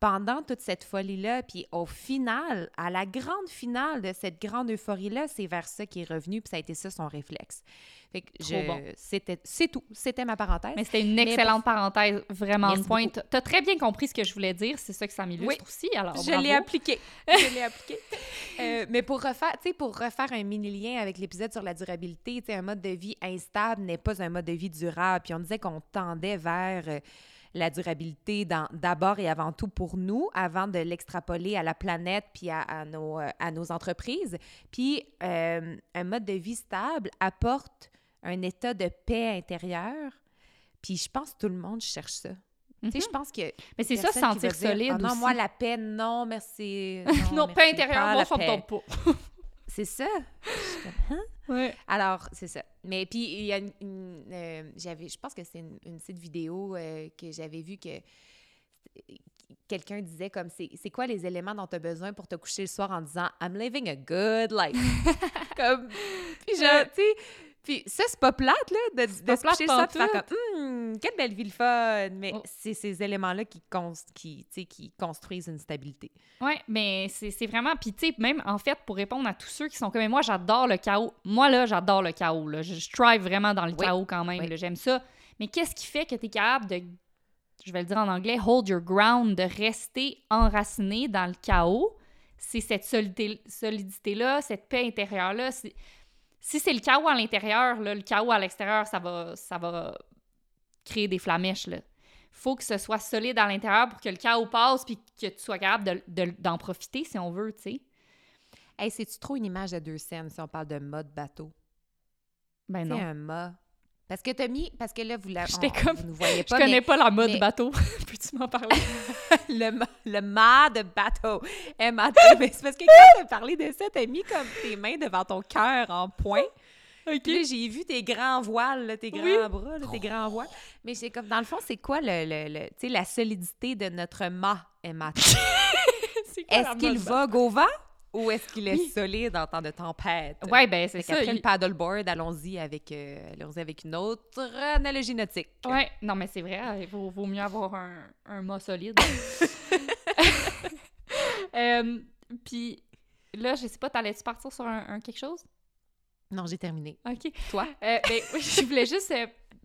pendant toute cette folie-là. Puis au final, à la grande finale de cette grande euphorie-là, c'est vers ça qui est revenu, puis ça a été ça son réflexe. Fait que Trop je, bon. c'était, c'est tout. C'était ma parenthèse. Mais c'était une excellente parenthèse, vraiment de pointe. T'as très bien compris ce que je voulais dire, c'est ça que ça m'illustre Oui. aussi, alors Je bravo. l'ai appliqué. Je l'ai appliqué. Euh, mais pour refaire, tu pour refaire un mini lien avec l'épisode sur la durabilité, tu un mode de vie instable n'est pas un mode de vie durable. Puis on disait qu'on tendait vers euh, la durabilité d'abord et avant tout pour nous, avant de l'extrapoler à la planète puis à, à nos, euh, à nos entreprises. Puis euh, un mode de vie stable apporte un état de paix intérieure. Puis je pense que tout le monde cherche ça. Tu sais, Mhm. je pense que Mais c'est ça, sentir dire, solide Ah non, aussi. moi, la paix, non, merci. non, merci, pas intérieur, pas moi, ça me paix. tombe pas. C'est ça. Je suis comme, Hein? Ouais. Alors, c'est ça. Mais puis, il y a une... une, euh, j'avais, je pense que c'est une, une petite vidéo euh, que j'avais vue que quelqu'un disait comme, c'est, c'est quoi les éléments dont tu as besoin pour te coucher le soir en disant « I'm living a good life ». Comme, puis je, tu sais... Puis ça, c'est pas plate, là, de, de se coucher faire pantoute. comme Hum, quelle belle vie le fun! » Mais Oh. c'est ces éléments-là qui, qui, qui construisent une stabilité. Ouais, mais c'est vraiment. Puis, tu sais, même en fait, pour répondre à tous ceux qui sont comme moi, j'adore le chaos. Moi, là, j'adore le chaos. Là. Je, je thrive vraiment dans le Oui. chaos quand même. Oui. J'aime ça. Mais qu'est-ce qui fait que tu es capable de, je vais le dire en anglais, hold your ground, de rester enraciné dans le chaos? C'est cette solidité- solidité-là, cette paix intérieure-là. C'est- Si c'est le chaos à l'intérieur, le chaos à l'extérieur, ça va, ça va créer des flamèches. Là faut que ce soit solide à l'intérieur pour que le chaos passe puis que tu sois capable de- de- d'en profiter si on veut, tu sais. Hey, c'est-tu trop une image de deux scènes si on parle de mode bateau? Ben non. un mât. Parce que t'as mis... Parce que là, vous la- on- comme- Vous ne voyez Je pas, connais pas la mode mais- bateau. Peux-tu m'en parler? le, le mât de bateau. M-A-T. Mais c'est parce que quand t'as parlé de ça, t'as mis comme tes mains devant ton cœur en point. OK. Puis là, j'ai vu tes grands voiles, là, tes grands Oui. bras, là, tes grands voiles. Mais c'est comme, dans le fond, c'est quoi le, le, le- la solidité de notre mât, quoi la Est-ce qu'il vogue au vent? Ou est-ce qu'il est Oui. solide en temps de tempête? Ouais, ben c'est ça. qu'après il- le paddleboard, allons-y avec, euh, avec une autre analogie nautique. Ouais, non, mais c'est vrai, il vaut, vaut mieux avoir un, un mât solide. Euh, Puis là, je sais pas, t'allais-tu partir sur un, un quelque chose? Non, j'ai terminé. OK. Toi? Euh, ben, oui, je voulais juste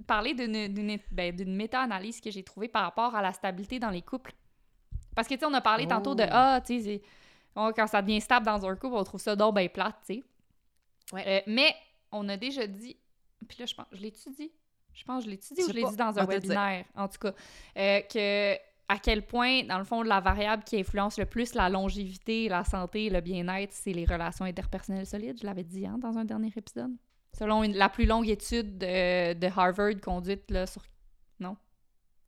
parler d'une- ben, d'une méta-analyse que j'ai trouvée par rapport à la stabilité dans les couples. Parce que, tu sais, on a parlé tantôt de Oh. Ah, tu sais, quand ça devient stable dans un couple, on trouve ça donc ben plate, tu sais. Ouais. Euh, mais on a déjà dit, puis là, je pense, je l'ai-tu dit? Je pense que je l'ai-tu dit Je ou je l'ai dit dans un webinaire, en tout cas, euh, que à quel point, dans le fond, la variable qui influence le plus la longévité, la santé, le bien-être, c'est les relations interpersonnelles solides. Je l'avais dit hein, dans un dernier épisode. Selon une- la plus longue étude de, de Harvard conduite là, sur.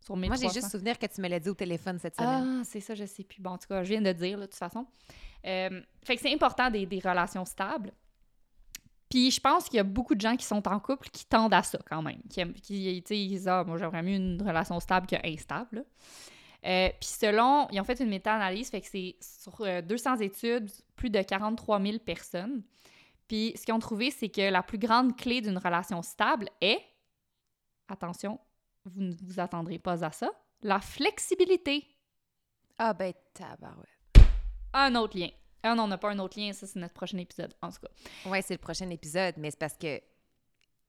Sur Moi, j'ai 1300. juste souvenir que tu me l'as dit au téléphone cette semaine. Ah, c'est ça, je sais plus. Bon, en tout cas, je viens de dire, là, de toute façon. Euh, fait que c'est important des, des relations stables. Puis je pense qu'il y a beaucoup de gens qui sont en couple qui tendent à ça quand même. Qui, aiment- qui tu sais, ils disent Ah, moi, j'aimerais mieux une relation stable qu'instable. là. Euh, Puis selon, ils ont fait une méta-analyse, fait que c'est sur euh, 200 études, plus de 43 000 personnes. Puis ce qu'ils ont trouvé, c'est que la plus grande clé d'une relation stable est, attention, vous ne vous attendrez pas à ça, la flexibilité. Ah ben, tabarouette. Un autre lien. Ah non, on n'a pas un autre lien, ça c'est notre prochain épisode, en tout cas. Ouais, c'est le prochain épisode, mais c'est parce que...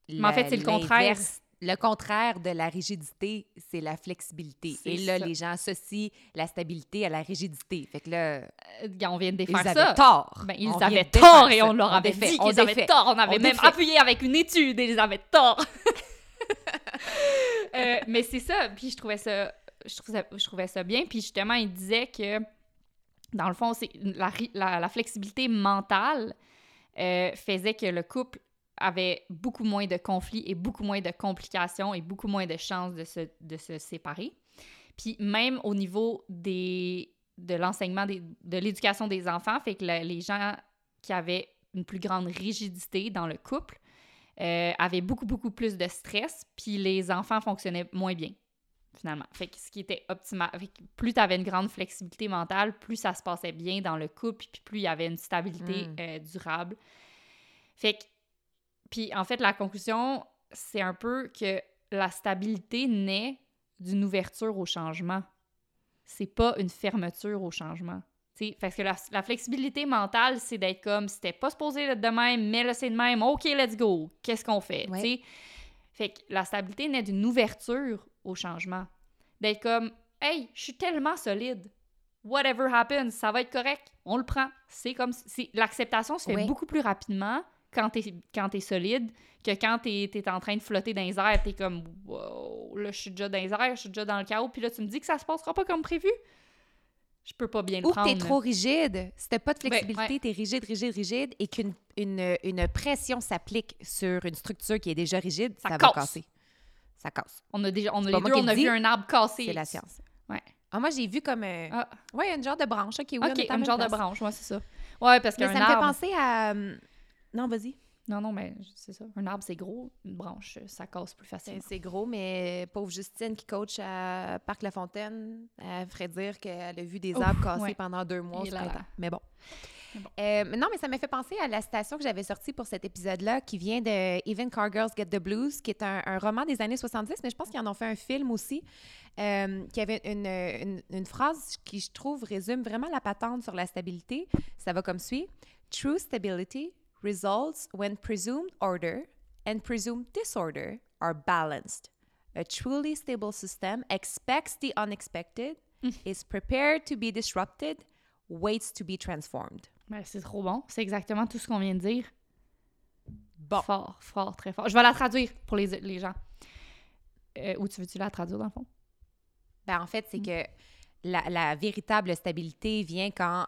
Mais en fait, c'est le contraire. Le contraire de la rigidité, c'est la flexibilité. Et là, ça. les gens associent la stabilité à la rigidité. Fait que là, Euh, on vient de ils défaire avaient ça. tort. Ben, ils On avaient tort et on leur avait dit qu'ils avaient tort. On avait On même défait. appuyé avec une étude et ils avaient tort. Mais c'est ça. Puis je trouvais ça, je trouvais je trouvais ça bien. Puis justement, il disait que, dans le fond, c'est la, la- flexibilité mentale euh, faisait que le couple avait beaucoup moins de conflits et beaucoup moins de complications et beaucoup moins de chances de se, de se séparer. Puis même au niveau des, de l'enseignement, de l'éducation des enfants, fait que le- les gens qui avaient une plus grande rigidité dans le couple euh, avaient beaucoup, beaucoup plus de stress, puis les enfants fonctionnaient moins bien, finalement. Fait que ce qui était optimal, fait que plus tu avais une grande flexibilité mentale, plus ça se passait bien dans le couple, puis plus il y avait une stabilité Mm. euh, durable. Fait que Puis en fait, la conclusion, c'est un peu que la stabilité naît d'une ouverture au changement. C'est pas une fermeture au changement. T'sais, parce que la, la flexibilité mentale, c'est d'être comme, c'était pas supposé être de même, mais là, c'est de même, OK, let's go. Qu'est-ce qu'on fait? Ouais. t'sais? Fait que la stabilité naît d'une ouverture au changement. D'être comme, hey, je suis tellement solide. Whatever happens, ça va être correct. On le prend. C'est comme, l'acceptation se fait Ouais. beaucoup plus rapidement quand t'es, quand t'es solide que quand t'es, t'es en train de flotter dans les airs. T'es comme, wow, là, je suis déjà dans les airs, je suis déjà dans le chaos, puis là, tu me dis que ça se passera pas comme prévu. Je peux pas bien le Ou que prendre. t'es trop rigide. Si t'as pas de flexibilité, ouais. t'es rigide, rigide, rigide, et qu'une une, une pression s'applique sur une structure qui est déjà rigide, Ça ça, casse. va casser. Ça casse. On a déjà, on a les moi deux, on a vu un arbre cassé. C'est la science. Ouais. Ah, moi, j'ai vu comme... euh, Ah. Ouais, une genre de branche. OK, oui, on ok, est à la un même genre de branche, ouais, c'est ça. Ouais, parce Mais qu'un ça me fait arbre. penser à... euh, Non, vas-y. Non, non, mais c'est ça. Un arbre, c'est gros. Une branche, ça casse plus C'est facilement. c'est gros, mais pauvre Justine qui coach à Parc La Fontaine, elle ferait dire qu'elle a vu des Ouf, arbres cassés ouais. pendant deux mois au là là. printemps. Mais bon. Euh, non, mais ça m'a fait penser à la citation que j'avais sortie pour cet épisode-là, qui vient de Even Cargirls Get the Blues, qui est un, un roman des années 70, mais je pense qu'ils en ont fait un film aussi, euh, qui avait une, une- une phrase qui, je trouve, résume vraiment la patente sur la stabilité. Ça va comme suit. True stability results when presumed order and presumed disorder are balanced. A truly stable system expects the unexpected, is prepared to be disrupted, waits to be transformed. Ben, c'est trop bon. C'est exactement tout ce qu'on vient de dire. Bon. Fort, fort, très fort. Je vais la traduire pour les, les gens. Euh, ou tu veux-tu la traduire dans le fond? Ben, en fait, c'est que la, véritable stabilité vient quand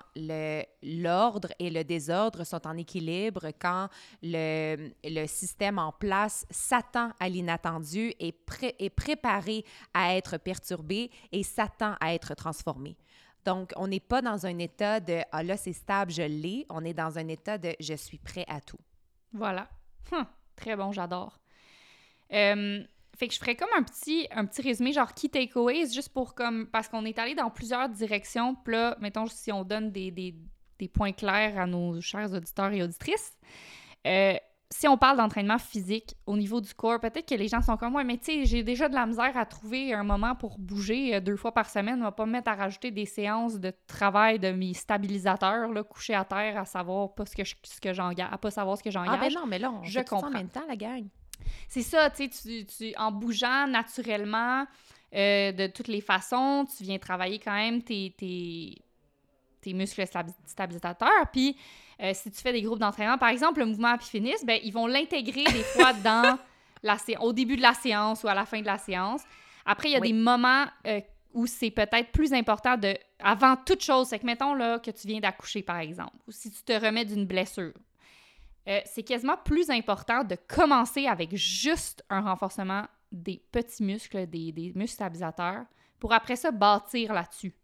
l'ordre et le désordre sont en équilibre, quand le, le système en place s'attend à l'inattendu et pré- est préparé à être perturbé et s'attend à être transformé. Donc, on n'est pas dans un état de « Ah là, c'est stable, je l'ai ». On est dans un état de « Je suis prêt à tout Voilà. Hum, très bon, j'adore. Euh, fait que je ferais comme un petit, un petit résumé, genre key takeaways, juste pour comme. Parce qu'on est allé dans plusieurs directions. Puis là, mettons, si on donne des, des, des points clairs à nos chers auditeurs et auditrices. euh, si on parle d'entraînement physique au niveau du corps, peut-être que les gens sont comme moi, mais tu sais, j'ai déjà de la misère à trouver un moment pour bouger euh, deux fois par semaine. On va pas me mettre à rajouter des séances de travail de mes stabilisateurs, là, couchés à terre, à savoir pas ce que je- ce que j'engage, à pas savoir ce que » j'engage. Ah ben non, mais là, on Je fait ça en comprends. même temps, la gang. C'est ça, tu sais, tu- en bougeant naturellement, euh, de toutes les façons, tu viens travailler quand même tes, tes, tes muscles stabi- stabilisateurs. Puis, euh, si tu fais des groupes d'entraînement, par exemple, le mouvement Epiphénis, ben, ils vont l'intégrer des fois dans la au début de la séance ou à la fin de la séance. Après, il y a Oui. des moments euh, où c'est peut-être plus important de, avant toute chose, c'est que mettons là, que tu viens d'accoucher, par exemple, ou si tu te remets d'une blessure. Euh, c'est quasiment plus important de commencer avec juste un renforcement des petits muscles, des, des muscles stabilisateurs, pour après ça bâtir là-dessus.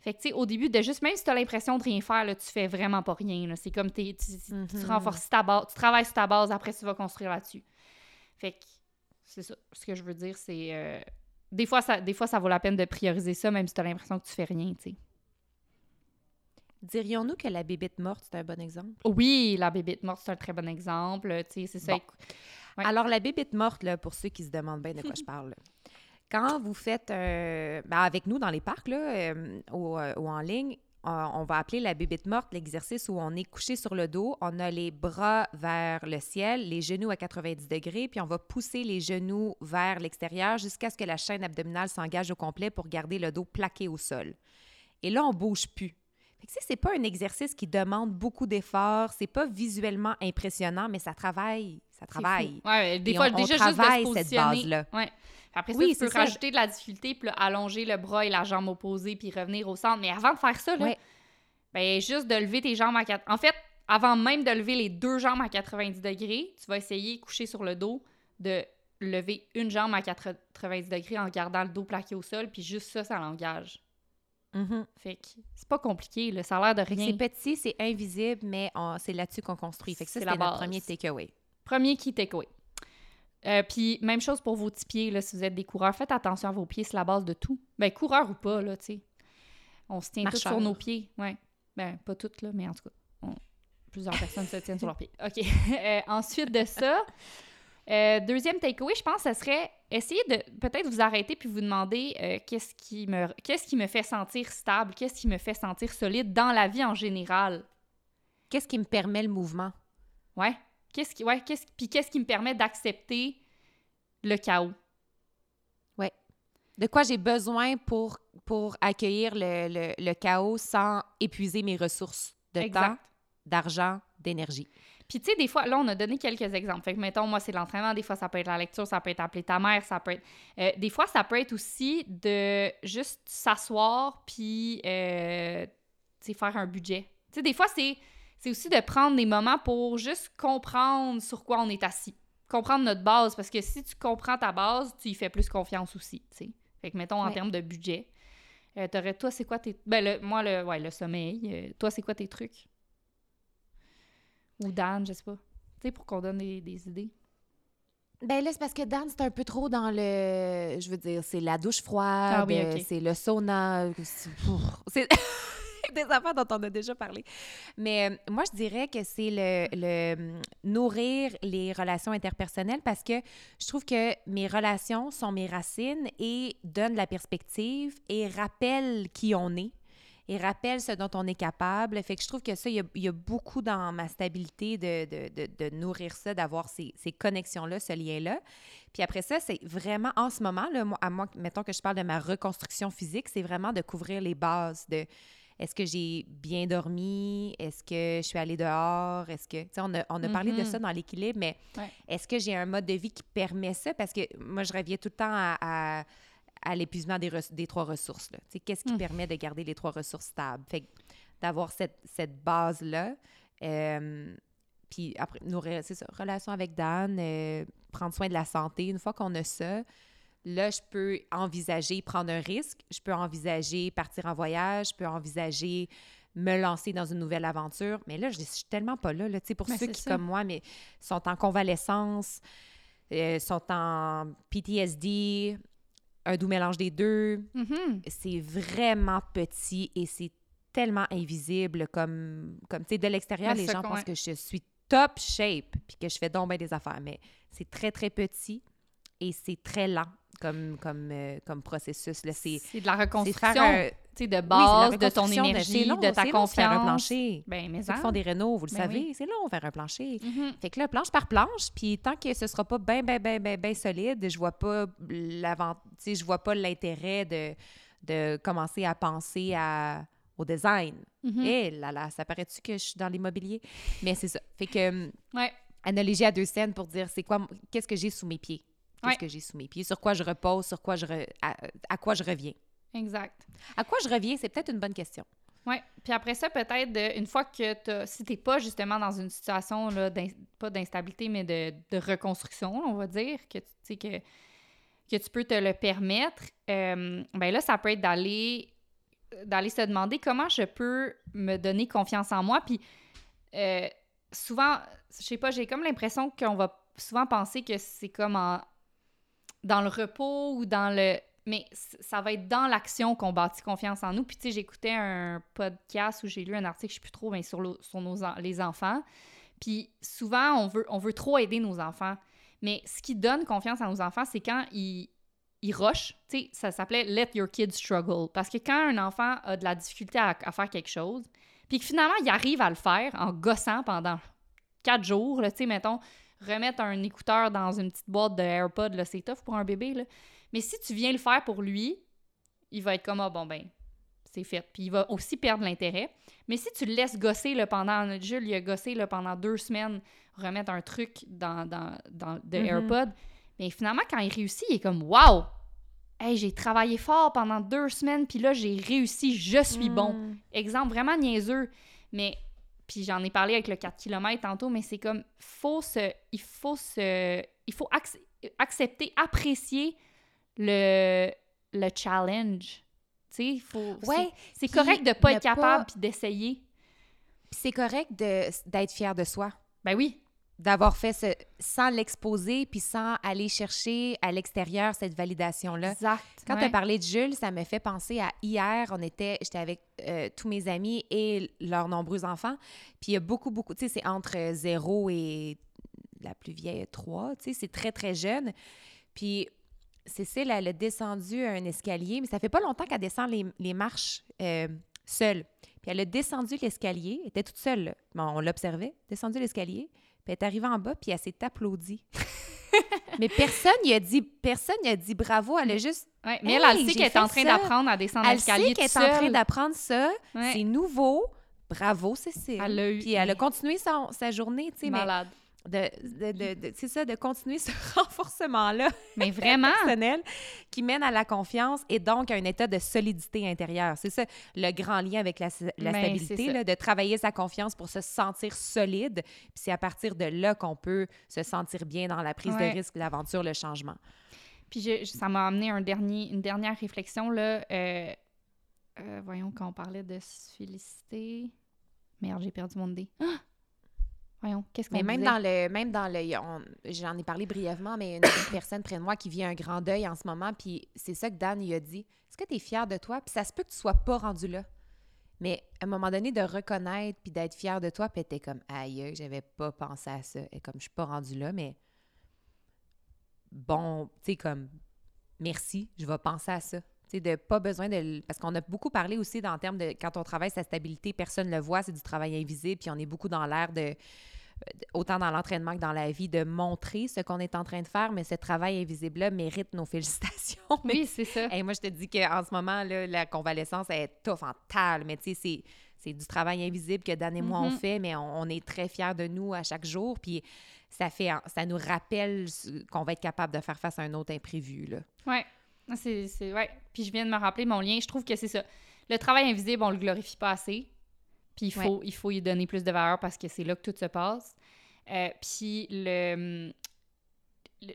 Fait que, tu sais, au début, de juste, même si tu as l'impression de rien faire, là, tu fais vraiment pas rien. C'est comme tu- tu Mhm. renforces ta base, tu travailles sur ta base, après tu vas construire là-dessus. Fait que, c'est ça. Ce que je veux dire, c'est. euh, des, fois, ça, des fois, ça vaut la peine de prioriser ça, même si tu as l'impression que tu fais rien, tu sais. Dirions-nous que la bébite morte, c'est un bon exemple? Oui, la bébite morte, c'est un très bon exemple. C'est ça. Bon. Ouais. Alors, la bébite morte, là, pour ceux qui se demandent bien de quoi je parle, là. quand vous faites, euh, ben, avec nous dans les parcs là, euh, ou, euh, ou en ligne, on, va appeler la bébite morte l'exercice où on est couché sur le dos, on a les bras vers le ciel, les genoux à 90 degrés, puis on va pousser les genoux vers l'extérieur jusqu'à ce que la chaîne abdominale s'engage au complet pour garder le dos plaqué au sol. Et là, on bouge plus. Tu sais, c'est pas un exercice qui demande beaucoup d'efforts, c'est pas visuellement impressionnant, mais ça travaille, ça travaille. Ouais, des Et fois, on- on déjà, juste de se travaille cette base-là. Ouais. Après ça, Oui, tu peux ça. rajouter de la difficulté, puis là, allonger le bras et la jambe opposée, puis revenir au centre. Mais avant de faire ça, là, Ouais. ben, juste de lever tes jambes à 4... En fait, avant même de lever les deux jambes à 90 degrés, tu vas essayer, couché sur le dos, de lever une jambe à 90 degrés en gardant le dos plaqué au sol, puis juste ça, ça l'engage. Mhm. Fait que c'est pas compliqué, a l'air de que rien. C'est petit, c'est invisible, mais c'est là-dessus qu'on construit. Fait que ça, C'est notre premier takeaway. Premier key takeaway. Euh, puis même chose pour vos petits pieds, là, si vous êtes des coureurs, faites attention à vos pieds, c'est la base de tout. Ben, coureur ou pas, là, tu sais. On se tient tous sur nos pieds, ouais. Ben, pas toutes, là, mais en tout cas. on- Plusieurs personnes se tiennent sur leurs pieds. OK. Euh, ensuite de ça, euh, deuxième takeaway, je pense, ce serait essayer de peut-être vous arrêter puis vous demander euh, qu'est-ce qui me qu'est-ce qui me fait sentir stable, qu'est-ce qui me fait sentir solide dans la vie en général? Qu'est-ce qui me permet le mouvement? Ouais. Qu'est-ce qui ouais, qu'est-ce puis qu'est-ce qui me permet d'accepter le chaos? Ouais. De quoi j'ai besoin pour pour accueillir le, le, le chaos sans épuiser mes ressources de Exact. temps, d'argent, d'énergie? Puis, tu sais, des fois, là, on a donné quelques exemples. Fait que, mettons, moi, c'est l'entraînement. Des fois, ça peut être la lecture, ça peut être appeler ta mère, ça peut être. euh, des fois, ça peut être aussi de juste s'asseoir puis, euh, tu sais, faire un budget. Tu sais, des fois, c'est, c'est aussi de prendre des moments pour juste comprendre sur quoi on est assis. Comprendre notre base. Parce que si tu comprends ta base, tu y fais plus confiance aussi, tu sais. Fait que, mettons, en Ouais. termes de budget, euh, t'aurais, toi, c'est quoi tes. Ben, le- moi, le, ouais, le sommeil. toi, c'est quoi tes trucs? Ou Dan, je sais pas. Tu sais, pour qu'on donne des, des idées. Ben là, c'est parce que Dan, c'est un peu trop dans le. Je veux dire, c'est la douche froide, Ah oui, euh, c'est le sauna. C'est des affaires dont on a déjà parlé. Mais euh, moi, je dirais que c'est le, le, hum, nourrir les relations interpersonnelles parce que je trouve que mes relations sont mes racines et donnent la perspective et rappellent qui on est et rappellent ce dont on est capable. Fait que je trouve que ça, il y a, il y a beaucoup dans ma stabilité de, de, de, de nourrir ça, d'avoir ces, ces connexions-là, ce lien-là. Puis après ça, c'est vraiment en ce moment, là, moi, à moi, mettons que je parle de ma reconstruction physique, c'est vraiment de couvrir les bases de est-ce que j'ai bien dormi? Est-ce que je suis allée dehors? Est-ce que, tu sais, on a, on a parlé de Mhm. ça dans l'équilibre, mais Ouais. est-ce que j'ai un mode de vie qui permet ça? Parce que moi, je reviens tout le temps à, à- à l'épuisement des, trois ressources. Qu'est-ce qui Mm. permet de garder les trois ressources stables? Fait d'avoir cette, cette base-là. euh, puis après, nos ça, relation avec Dan, euh, prendre soin de la santé. Une fois qu'on a ça, là, je peux envisager prendre un risque. Je peux envisager partir en voyage. Je peux envisager me lancer dans une nouvelle aventure. Mais là, je je suis tellement pas là. là. Pour Ben, ceux qui, ça. comme moi, mais sont en convalescence, euh, sont en PTSD, un doux mélange des deux, Mhm. c'est vraiment petit et c'est tellement invisible comme, comme tu sais, de l'extérieur, Mais les gens pensent que je suis top shape puis que je fais donc bien des affaires, mais c'est très, très petit et c'est très lent comme, comme, euh, comme processus. Là. C'est, C'est de la reconstruction, un- tu sais, de oui, base, de ton énergie, long, de ta c'est long faire un confiance. plancher. Ben, mais Ceux qui hein. font des rénaux, vous le Ben savez, oui. c'est long faire un plancher. Mhm. Fait que là, planche par planche, puis tant que ce sera pas bien, bien, bien, bien, bien solide, je vois pas je vois pas l'intérêt de, de commencer à penser à, au design. Mhm. Eh là là, ça paraît-tu que je suis dans l'immobilier? Mais c'est ça. Fait que, Ouais. analogie à deux scènes pour dire c'est quoi, qu'est-ce que j'ai sous mes pieds? Qu'est-ce Ouais. que j'ai sous mes pieds? Sur quoi je repose? Sur quoi je re- à, à quoi je reviens? Exact. À quoi je reviens? C'est peut-être une bonne question. Oui. Puis après ça, peut-être, une fois que t'as- si t'es pas justement dans une situation, là, pas d'instabilité, mais de, de reconstruction, on va dire, que tu sais, que, que tu peux te le permettre, euh, ben là, ça peut être d'aller d'aller se demander comment je peux me donner confiance en moi. Puis euh, souvent, je sais pas, j'ai comme l'impression qu'on va souvent penser que c'est comme en- dans le repos ou dans le... Mais ça va être dans l'action qu'on bâtit confiance en nous. Puis tu sais, j'écoutais un podcast où j'ai lu un article, je sais plus trop, mais sur, le- sur nos, les enfants. Puis souvent, on veut, on veut trop aider nos enfants. Mais ce qui donne confiance à nos enfants, c'est quand ils, ils rushent. Tu sais, ça s'appelait Let your kids struggle. Parce que quand un enfant a de la difficulté à, à faire quelque chose, puis que finalement, il arrive à le faire en gossant pendant quatre jours, tu sais, mettons, remettre un écouteur dans une petite boîte de AirPod, là, c'est tough pour un bébé, là. Mais si tu viens le faire pour lui, il va être comme, ah bon, ben, c'est fait. Puis il va aussi perdre l'intérêt. Mais si tu le laisses gosser là, pendant. Jules, il a gossé là, pendant deux semaines, remettre un truc dans, dans, dans de Mhm. AirPod. Mais finalement, quand il réussit, il est comme Waouh! Hey, j'ai travaillé fort pendant deux semaines, puis là, j'ai réussi, je suis bon. Hmm. Exemple vraiment niaiseux, mais. Puis j'en ai parlé avec le 4 km tantôt, mais c'est comme. Faut se, il faut se. Il faut ac- accepter, apprécier le, le challenge. Tu sais, il faut. c'est- Ouais, C'est correct de pas ne être capable pas- puis d'essayer. Puis c'est correct d'être fier de soi. Ben oui. D'avoir fait ce sans l'exposer puis sans aller chercher à l'extérieur cette validation-là. Exact. Quand tu ouais. as parlé de Jules, ça me fait penser à hier, on était, j'étais avec euh, tous mes amis et leurs nombreux enfants. Puis il y a beaucoup, beaucoup, tu sais, c'est entre zéro et la plus vieille, trois, tu sais, c'est très, très jeune. Puis Cécile, elle a descendu un escalier, mais ça fait pas longtemps qu'elle descend les, les marches euh, seule. Puis elle a descendu l'escalier, elle était toute seule, là. Bon, on l'observait, descendu l'escalier, puis elle est arrivée en bas, puis elle s'est applaudie. mais personne n'y a dit, personne a dit bravo, elle a juste Ouais, Mais elle, Hey, elle sait qu'elle est en train d'apprendre à descendre Elle l'escalier sait qu'elle est en train d'apprendre ça. Ouais. C'est nouveau. Bravo, Cécile. Elle a eu- Puis elle a continué son- sa journée, tu sais, mais Malade. De, de- de- de- c'est ça, de continuer ce renforcement-là Mais vraiment. personnel qui mène à la confiance et donc à un état de solidité intérieure. C'est ça, le grand lien avec la, la Ben, stabilité, là, de travailler sa confiance pour se sentir solide. Puis c'est à partir de là qu'on peut se sentir bien dans la prise Ouais. de risque, l'aventure, le changement. Puis je- ça m'a amené un dernier, une dernière réflexion, là. euh, euh, voyons, quand on parlait de se féliciter. Merde, j'ai perdu mon idée. Ah! Voyons, qu'est-ce qu'on Mais même disait? dans le, même dans le, on- j'en ai parlé brièvement, mais une, une personne près de moi qui vit un grand deuil en ce moment, puis c'est ça que Dan lui a dit. Est-ce que tu es fier de toi? Puis ça se peut que tu sois pas rendu là. Mais à un moment donné, de reconnaître puis d'être fier de toi, puis t'es comme aïe, j'avais pas pensé à ça. Et comme je suis pas rendu là, mais bon, tu sais, comme merci, je vais penser à ça. De pas besoin de. Parce qu'on a beaucoup parlé aussi dans le terme de quand on travaille sa stabilité, personne ne le voit, c'est du travail invisible, puis on est beaucoup dans l'air de autant dans l'entraînement que dans la vie, de montrer ce qu'on est en train de faire, mais ce travail invisible-là mérite nos félicitations. Mais Oui, c'est ça. Hey, moi, je te dis qu'en ce moment, là, la convalescence elle est tough en tal, mais tu sais, c'est, c'est du travail invisible que Dan et moi, on Mhm. fait, mais on, on est très fiers de nous à chaque jour, puis ça, fait, ça nous rappelle qu'on va être capable de faire face à un autre imprévu. Là. Ah, C'est, c'est, ouais. Puis je viens de me rappeler mon lien. Je trouve que c'est ça. Le travail invisible, on le glorifie pas assez. Puis il faut, il faut y donner plus de valeur parce que c'est là que tout se passe. Euh, puis le, le-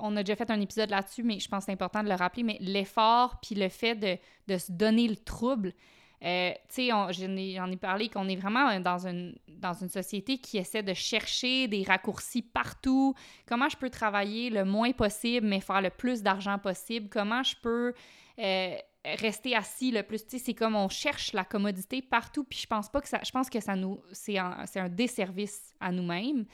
On a déjà fait un épisode là-dessus, mais je pense que c'est important de le rappeler. Mais l'effort, puis le fait de, de se donner le trouble. Euh, tu sais, j'en ai, parlé qu'on est vraiment dans une, dans une société qui essaie de chercher des raccourcis partout, comment je peux travailler le moins possible, mais faire le plus d'argent possible, comment je peux euh, rester assis le plus? Tu sais, c'est comme on cherche la commodité partout, puis je pense pas que ça. Je pense que ça nous. C'est un, un desservice à nous-mêmes.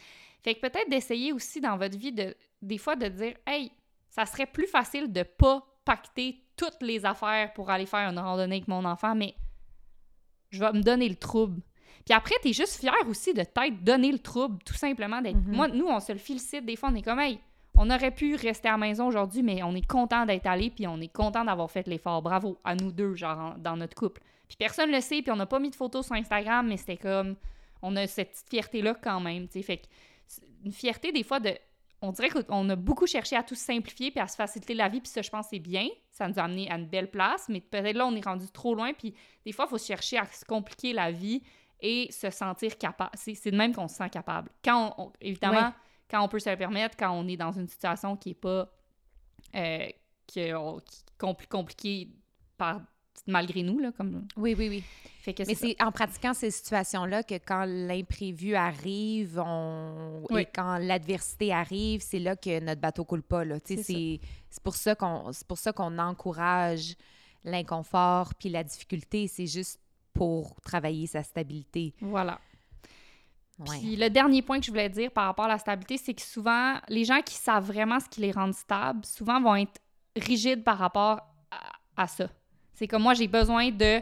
Fait que peut-être d'essayer aussi dans votre vie, de, des fois, de dire Hey, ça serait plus facile de pas pacter toutes les affaires pour aller faire une randonnée avec mon enfant, mais je vais me donner le trouble. Puis après, t'es juste fier aussi de t'être donné le trouble, tout simplement d'être. Mhm. Moi, nous, on se le félicite. Des fois, on est comme, hey, on aurait pu rester à la maison aujourd'hui, mais on est content d'être allé, puis on est content d'avoir fait l'effort. Bravo à nous deux, genre, en- dans notre couple. Puis personne le sait, puis on n'a pas mis de photos sur Instagram, mais c'était comme. On a cette petite fierté-là quand même, tu sais. Fait que une fierté, des fois, de. On dirait qu'on a beaucoup cherché à tout simplifier puis à se faciliter la vie, puis ça, je pense, c'est bien. Ça nous a amené à une belle place, mais peut-être là, on est rendu trop loin, puis des fois, il faut chercher à se compliquer la vie et se sentir capable. C'est de même qu'on se sent capable. Quand on, on- évidemment, Ouais. quand on peut se le permettre, quand on est dans une situation qui est pas euh, on- qui compliquée par malgré nous là comme Oui, oui, oui. fait que Mais c'est en pratiquant ces situations-là que quand l'imprévu arrive on... Oui. et quand l'adversité arrive, c'est là que notre bateau coule pas. Là. C'est pour ça qu'on c'est pour ça qu'on encourage l'inconfort puis la difficulté. C'est juste pour travailler sa stabilité. voilà Ouais. Puis le dernier point que je voulais dire par rapport à la stabilité, c'est que souvent, les gens qui savent vraiment ce qui les rend stables, souvent vont être rigides par rapport à, à ça. C'est comme moi, j'ai besoin de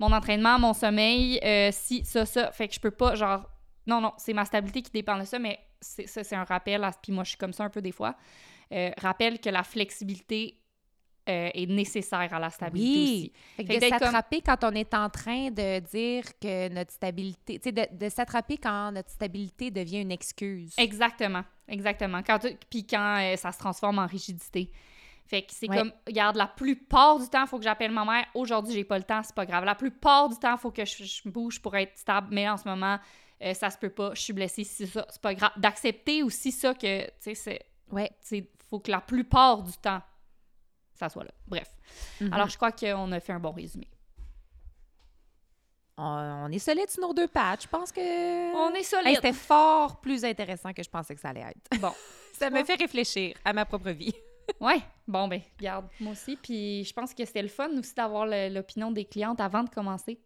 mon entraînement, mon sommeil, euh, si, ça, ça. Fait que je peux pas, genre, non, non, c'est ma stabilité qui dépend de ça, mais ça, c'est un rappel. à- Puis moi, je suis comme ça un peu des fois. Euh, rappel que la flexibilité euh, est nécessaire à la stabilité Oui. aussi. Fait que Fait que de d'être comme- s'attraper quand on est en train de dire que notre stabilité, tu sais, de, de s'attraper quand notre stabilité devient une excuse. Exactement, exactement. Quand puis quand euh, ça se transforme en rigidité. Fait que c'est Ouais. comme, regarde, la plupart du temps, il faut que j'appelle ma mère. Aujourd'hui, j'ai pas le temps, c'est pas grave. La plupart du temps, il faut que je, je bouge pour être stable, mais en ce moment, euh, ça se peut pas. Je suis blessée, c'est ça, c'est pas grave. D'accepter aussi ça que, tu sais, c'est, Ouais. c'est, faut que la plupart du temps, ça soit là. Bref. Mhm. Alors, je crois qu'on a fait un bon résumé. on, est solide sur nos deux pattes. Je pense que. On est Hey, solide. C'était fort plus intéressant que je pensais que ça allait être. bon. Ça me fait réfléchir à ma propre vie. Ouais, bon ben, regarde, moi aussi. Puis je pense que c'était le fun aussi d'avoir l'opinion des clientes avant de commencer.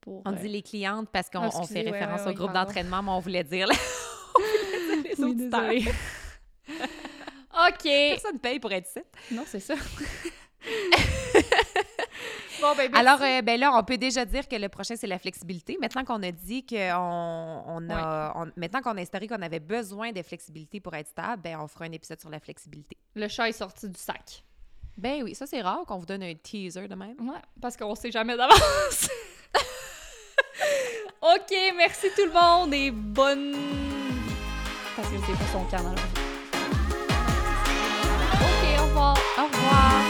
Pour, On euh, dit les clientes parce qu'on Ah, fait référence ouais, au groupe d'entraînement, mais on voulait dire, là, on voulait dire les Oui. OK. Personne paye pour être ici. Non, c'est ça. Ben, Alors, euh, ben là, on peut déjà dire que le prochain, c'est la flexibilité. Maintenant qu'on a dit qu'on on a. Maintenant qu'on a qu'on avait besoin de flexibilité pour être stable, ben, on fera un épisode sur la flexibilité. Le chat est sorti du sac. Ben oui, ça, c'est rare qu'on vous donne un teaser de même. Ouais, parce qu'on sait jamais d'avance. OK, merci tout le monde et bonne. Parce que je sais pas son canal. OK, au revoir. Au revoir.